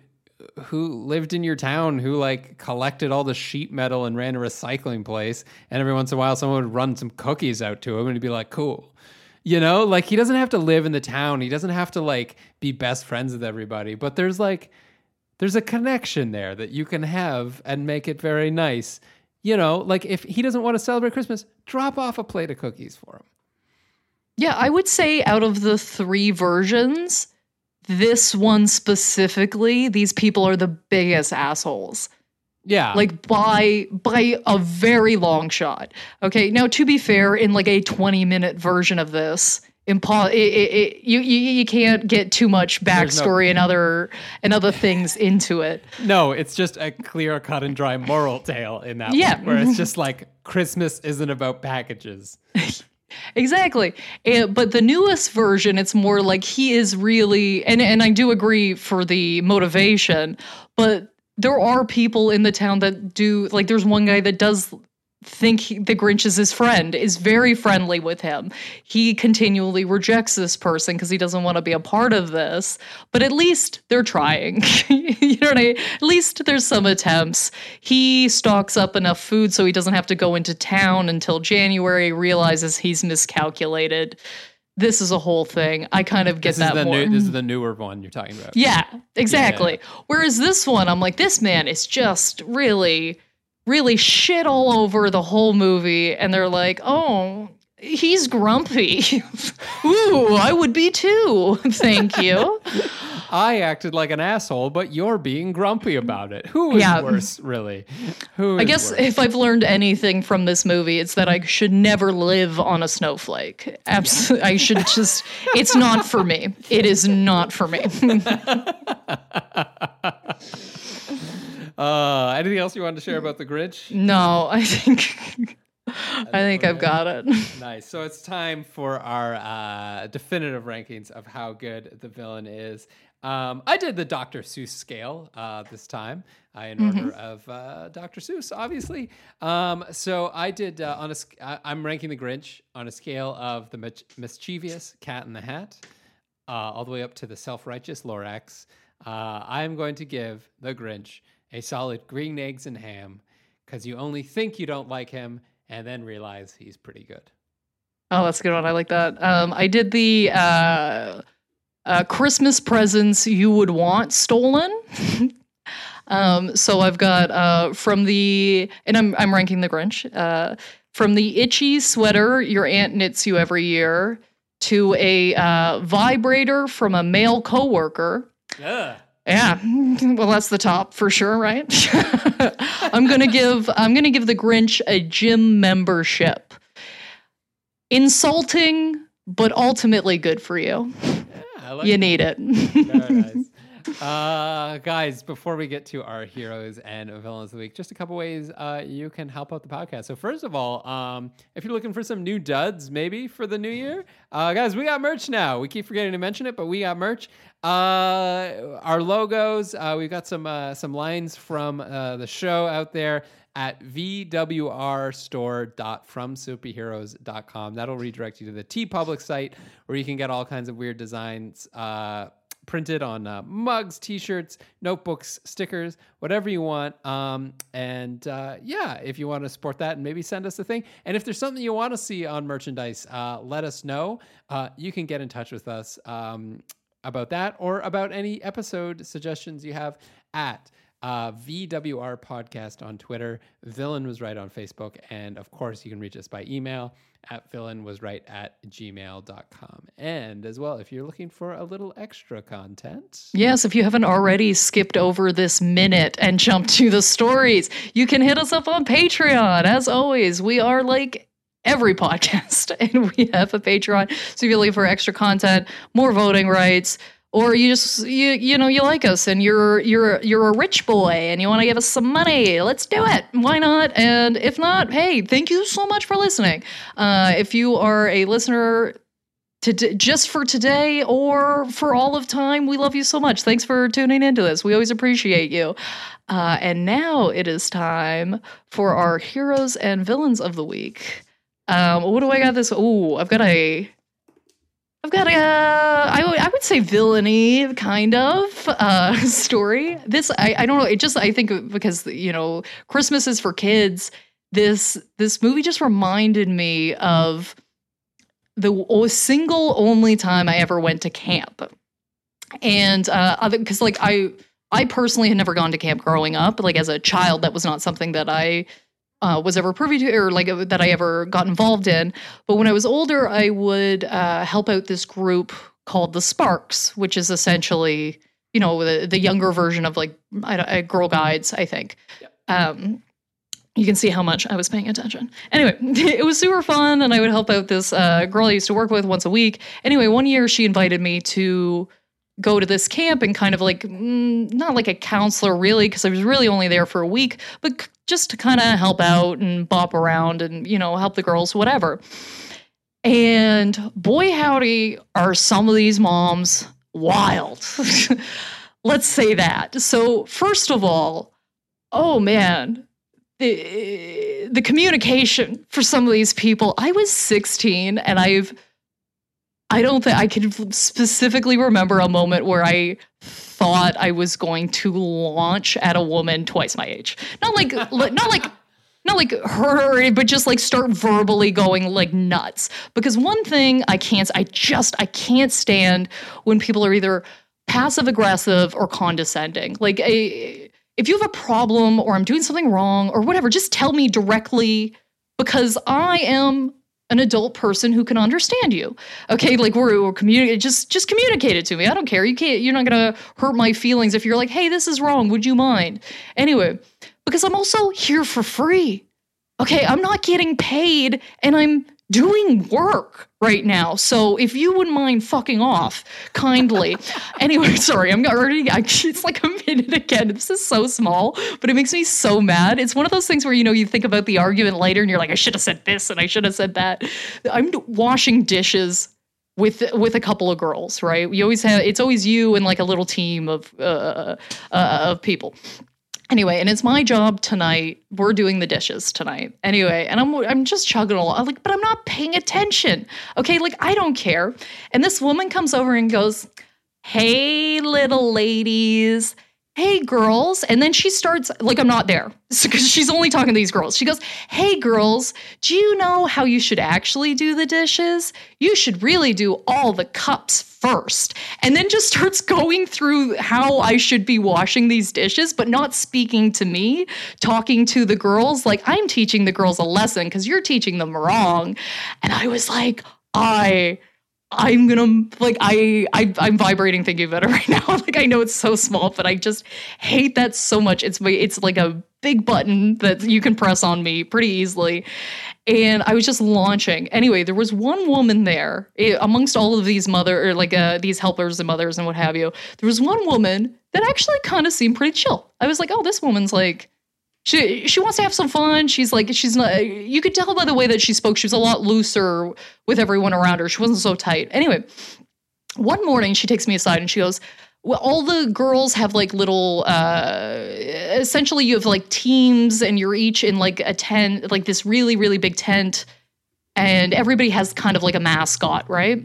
who lived in your town who like collected all the sheet metal and ran a recycling place and every once in a while someone would run some cookies out to him and he'd be like cool. You know like he doesn't have to live in the town. He doesn't have to like be best friends with everybody but there's like there's a connection there that you can have and make it very nice. You know like if he doesn't want to celebrate christmas drop off a plate of cookies for him. Yeah, I would say out of the three versions, this one specifically, these people are the biggest assholes. Yeah. Like by by a very long shot. Okay. Now to be fair, in like a 20 minute version of this, impo- it, it, it, you, you you can't get too much There's no- backstory and other and other things into it. No, it's just a clear cut and dry moral tale in that Yeah. one, where it's just like Christmas isn't about packages. Exactly. And, but the newest version, it's more like he is really, and, and I do agree for the motivation, but there are people in the town that do, like, there's one guy that does think he, the Grinch is his friend, is very friendly with him. He continually rejects this person because he doesn't want to be a part of this, but at least they're trying. you know what I mean? At least there's some attempts. He stocks up enough food so he doesn't have to go into town until January, realizes he's miscalculated. This is a whole thing. I kind of get This is the new. This is the newer one you're talking about. Yeah, exactly. Whereas this one, I'm like, this man is just really, really shit all over the whole movie. And they're like, oh, he's grumpy. Ooh, I would be too. Thank you. I acted like an asshole, but you're being grumpy about it. Who is Yeah. worse, really? Who? I guess worse? if I've learned anything from this movie, it's that I should never live on a snowflake. Absolutely. I should just, it's not for me. It is not for me. Uh, anything else you wanted to share about the Grinch? no, I think, I think I've got it. Nice. So it's time for our uh, definitive rankings of how good the villain is. Um, I did the Dr. Seuss scale uh, this time, uh, in order of uh, Dr. Seuss, obviously. Um, so I did uh, on a. sc- I- I'm ranking the Grinch on a scale of the mich- mischievous Cat in the Hat, uh, all the way up to the self-righteous Lorax. Uh, I'm going to give the Grinch a solid green eggs and ham because you only think you don't like him and then realize he's pretty good. Oh, that's a good one. I like that. Um, I did the uh, uh, Christmas presents you would want stolen. um, so I've got uh, from the, and I'm I'm ranking the Grinch. Uh, from the itchy sweater your aunt knits you every year to a uh, vibrator from a male coworker. Yeah. Yeah, well, that's the top for sure, right? I'm gonna give I'm gonna give the Grinch a gym membership. Insulting, but ultimately good for you. I like You need it. Uh, guys, before we get to our heroes and villains of the week, just a couple ways uh, you can help out the podcast. So, first of all, um, if you're looking for some new duds, maybe for the new year, uh, guys, we got merch now. We keep forgetting to mention it, but we got merch. Uh, our logos, uh, we've got some uh, some lines from uh, the show out there at vwrstore.fromsuperheroes.com. That'll redirect you to the TeePublic site where you can get all kinds of weird designs uh, printed on uh, mugs, t-shirts, notebooks, stickers, whatever you want. Um, and uh, yeah, if you want to support that and maybe send us a thing. And if there's something you want to see on merchandise, uh, let us know. Uh, you can get in touch with us um, about that or about any episode suggestions you have at uh, VWR Podcast on Twitter. Villain was right on Facebook. And of course, you can reach us by email at villain was right at gmail.com. And as well, if you're looking for a little extra content, yes, if you haven't already skipped over this minute and jumped to the stories, you can hit us up on Patreon. As always, we are like every podcast and we have a Patreon. So if you're looking for extra content, more voting rights, or you just you you know you like us and you're you're you're a rich boy and you want to give us some money let's do it. Why not? And if not hey thank you so much for listening. Uh, if you are a listener to just for today or for all of time we love you so much. Thanks for tuning into this we always appreciate you. Uh, and now it is time for our heroes and villains of the week um, what do i got this oh i've got a I've got a, I would- would say villainy kind of uh, story. This I, I don't know. It just I think because you know Christmas is for kids. This this movie just reminded me of the single only time I ever went to camp, and uh, because like I I personally had never gone to camp growing up. Like as a child, that was not something that I uh, was ever privy to or like uh, that I ever got involved in. But when I was older, I would uh, help out this group called the Sparks, which is essentially you know the, the younger version of like I, don't- uh, Girl Guides, I think. Um, you can see how much I was paying attention. Anyway, it was super fun, and I would help out this uh, girl I used to work with once a week. Anyway, one year she invited me to go to this camp and kind of like mm, not like a counselor really because I was really only there for a week, but just to kind of help out and bop around and you know help the girls whatever. And boy howdy are some of these moms wild. Let's say that. So first of all, oh man, the the communication for some of these people. I was 16 and I've I don't think I can specifically remember a moment where I thought I was going to launch at a woman twice my age. Not like not like not like her, but just like start verbally going like nuts. Because one thing I can't I just I can't stand when people are either passive aggressive or condescending. Like a if you have a problem or I'm doing something wrong or whatever, just tell me directly because I am an adult person who can understand you. Okay, like we're, we're communicating. Just just communicate it to me. I don't care. You can't. You're not gonna hurt my feelings if you're like, hey, this is wrong. Would you mind? Anyway, because I'm also here for free. Okay, I'm not getting paid, and I'm doing work right now. So if you wouldn't mind fucking off kindly. anyway, sorry, I'm already, I, it's like a minute again. This is so small, but it makes me so mad. It's one of those things where, you know, you think about the argument later and you're like, I should have said this and I should have said that. I'm washing dishes with with a couple of girls, right? We always have it's always you and like a little team of uh, uh, of people anyway, and it's my job tonight. We're doing the dishes tonight. Anyway, and I'm I'm just chugging along. I'm like, but I'm not paying attention. Okay, like I don't care. And this woman comes over and goes, "Hey, little ladies." Hey girls. And then she starts like i'm not there because she's only talking to these girls. She goes hey girls do you know how you should actually do the dishes? You should really do all the cups first. And then just starts going through how i should be washing these dishes but not speaking to me talking to the girls. Like i'm teaching the girls a lesson because you're teaching them wrong. And i was like i I'm gonna like I, I I'm vibrating thinking about it right now. like I know it's so small, but I just hate that so much. It's my it's like a big button that you can press on me pretty easily. And I was just launching. Anyway, there was one woman there it, eh, amongst all of these mother or like uh, these helpers and mothers and what have you. There was one woman that actually kind of seemed pretty chill. I was like, oh, this woman's like she she wants to have some fun. She's like she's not. You could tell by the way that she spoke. She was a lot looser with everyone around her. She wasn't so tight. Anyway, one morning she takes me aside and she goes, "Well, all the girls have like little. Uh, essentially, you have like teams, and you're each in like a tent, like this really really big tent, and everybody has kind of like a mascot, right?"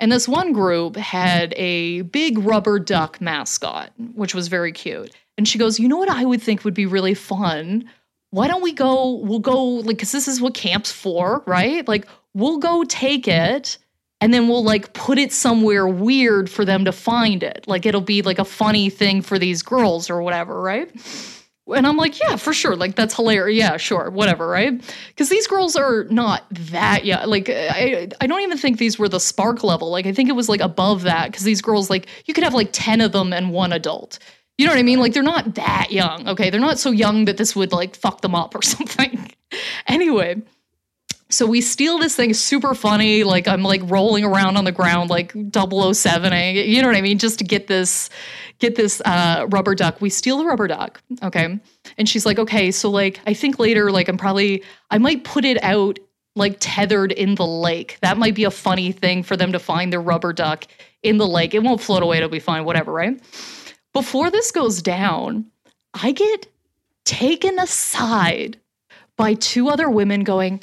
And this one group had a big rubber duck mascot, which was very cute. And she goes, You know what I would think would be really fun? Why don't we go? We'll go, like, because this is what camp's for, right? Like, we'll go take it and then we'll like put it somewhere weird for them to find it. Like, it'll be like a funny thing for these girls or whatever, right? And I'm like, yeah, for sure. Like, that's hilarious. Yeah, sure. Whatever. Right. Because these girls are not that young. Like, I, I don't even think these were the spark level. Like, I think it was like above that because these girls, like, you could have like 10 of them and one adult. You know what I mean? Like they're not that young. Okay. They're not so young that this would like fuck them up or something. anyway, so we steal this thing super funny. Like I'm like rolling around on the ground like 007 you know what I mean? Just to get this get this uh, rubber duck. We steal the rubber duck. Okay. And she's like, okay, so like I think later, like I'm probably I might put it out like tethered in the lake. That might be a funny thing for them to find their rubber duck in the lake. It won't float away, it'll be fine, whatever, right? Before this goes down, I get taken aside by two other women going,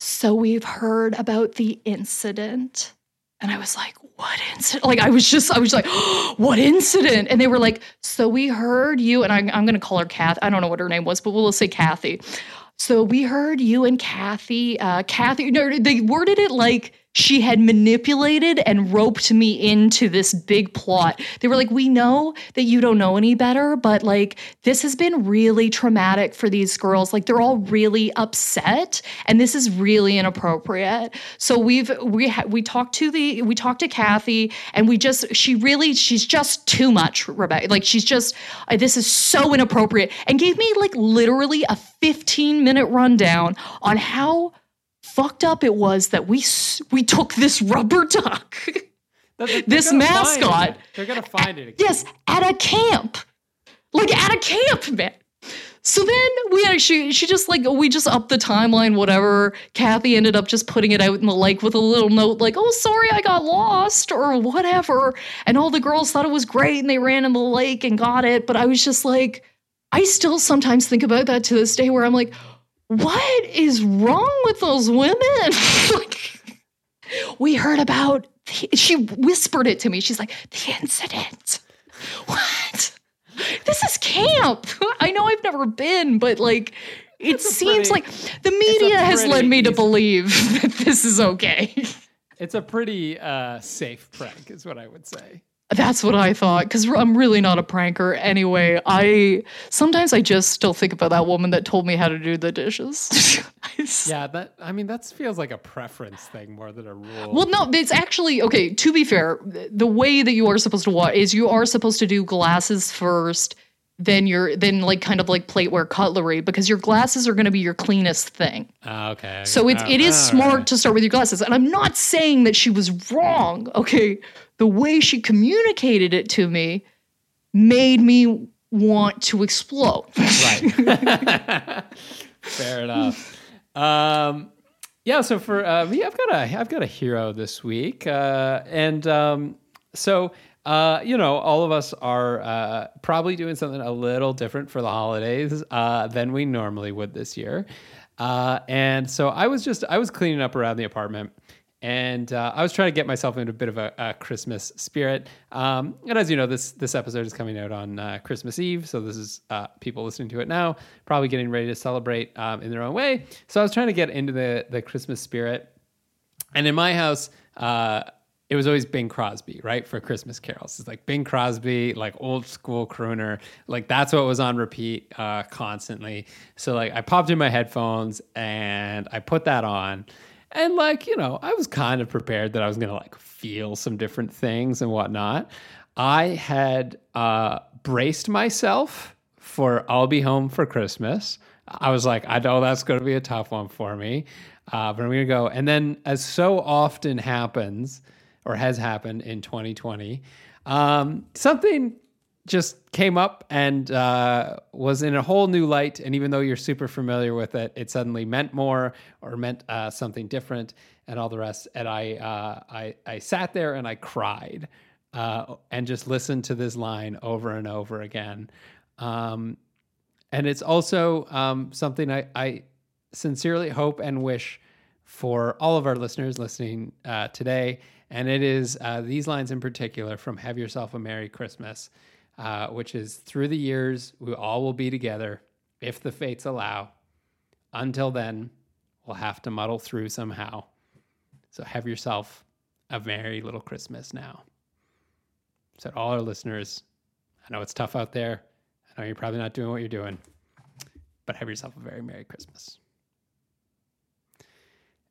So we've heard about the incident. And I was like, What incident? Like, I was just, I was like, oh, What incident? And they were like, So we heard you, and I, am going to call her Kath. I don't know what her name was, but we'll say Kathy. So we heard you and Kathy, uh, Kathy, no, they worded it like, she had manipulated and roped me into this big plot. They were like, We know that you don't know any better, but like, this has been really traumatic for these girls. Like, they're all really upset, and this is really inappropriate. So we've, we, ha- we talked to the, we talked to Kathy, and we just, she really, she's just too much, Rebecca. Like, she's just, uh, this is so inappropriate, and gave me like literally a 15 minute rundown on how fucked up it was that we we took this rubber duck, this mascot. They're gonna find it. Again. Yes, at a camp, like at a camp, man. So then we actually, she just like, we just upped the timeline, whatever. Kathy ended up just putting it out in the lake with a little note like, oh, sorry, I got lost or whatever. And all the girls thought it was great and they ran in the lake and got it. But I was just like, I still sometimes think about that to this day where I'm like, what is wrong with those women? like, we heard about, the, she whispered it to me. She's like, the incident. What? This is camp. I know I've never been, but like, it it's seems pretty, like the media has led me to believe that this is okay. It's a pretty uh, safe prank, is what I would say. That's what I thought because I'm really not a pranker anyway. I sometimes I just still think about that woman that told me how to do the dishes. yeah, that I mean that feels like a preference thing more than a rule. Well, no, it's actually okay. To be fair, the way that you are supposed to watch is you are supposed to do glasses first, then you're then like kind of like plateware cutlery because your glasses are going to be your cleanest thing. Uh, okay. So it's it is smart right. to start with your glasses, and I'm not saying that she was wrong. Okay the way she communicated it to me made me want to explode. right. Fair enough. Um, yeah. So for uh, me, I've got a I've got a hero this week, uh, and um, so. Uh, you know, all of us are uh, probably doing something a little different for the holidays uh, than we normally would this year. Uh, and so I was just I was cleaning up around the apartment, and uh, I was trying to get myself into a bit of a, a Christmas spirit. Um, and as you know, this this episode is coming out on uh, Christmas Eve, so this is uh, people listening to it now, probably getting ready to celebrate um, in their own way. So I was trying to get into the the Christmas spirit. And in my house, uh, it was always Bing Crosby, right, for Christmas carols. It's like Bing Crosby, like old school crooner, like that's what was on repeat uh, constantly. So like I popped in my headphones and I put that on and like, you know, I was kind of prepared that I was going to like feel some different things and whatnot. I had uh, braced myself for I'll be home for Christmas. I was like, I know that's going to be a tough one for me, uh, but I'm going to go. And then, as so often happens or has happened in 2020, um, something just came up and uh, was in a whole new light. And even though you're super familiar with it, it suddenly meant more or meant uh, something different and all the rest. And I, uh, I, I sat there and I cried uh, and just listened to this line over and over again. Um, and it's also um, something I, I sincerely hope and wish for all of our listeners listening uh, today. And it is uh, these lines in particular from Have Yourself a Merry Christmas uh, which is through the years, we all will be together if the fates allow. Until then, we'll have to muddle through somehow. So have yourself a merry little Christmas now. So, all our listeners, I know it's tough out there. I know you're probably not doing what you're doing, but have yourself a very Merry Christmas.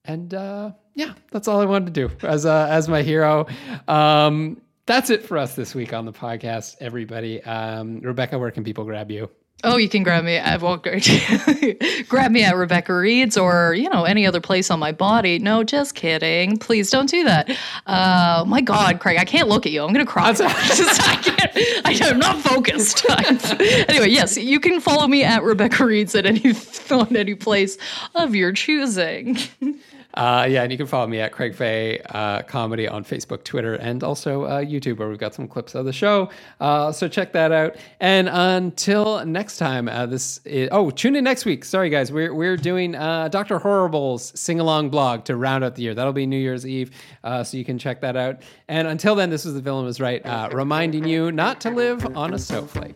And uh, yeah, that's all I wanted to do as uh, as my hero. Um, that's it for us this week on the podcast, everybody. Um, Rebecca, where can people grab you? Oh, you can grab me at well, grab me at Rebecca Reads or you know any other place on my body. No, just kidding. Please don't do that. Uh, my God, Craig, I can't look at you. I'm gonna cry. I can't. I, am not focused. anyway, yes, you can follow me at Rebecca Reads at any on any place of your choosing. Uh, yeah, and you can follow me at Craig Fay uh, Comedy on Facebook, Twitter, and also uh, YouTube, where we've got some clips of the show. Uh, so check that out. And until next time, uh, this is, oh, tune in next week. Sorry, guys, we're we're doing uh, Doctor Horrible's sing along blog to round out the year. That'll be New Year's Eve, so you can check that out. And until then, this is the villain was right, reminding you not to live on a snowflake.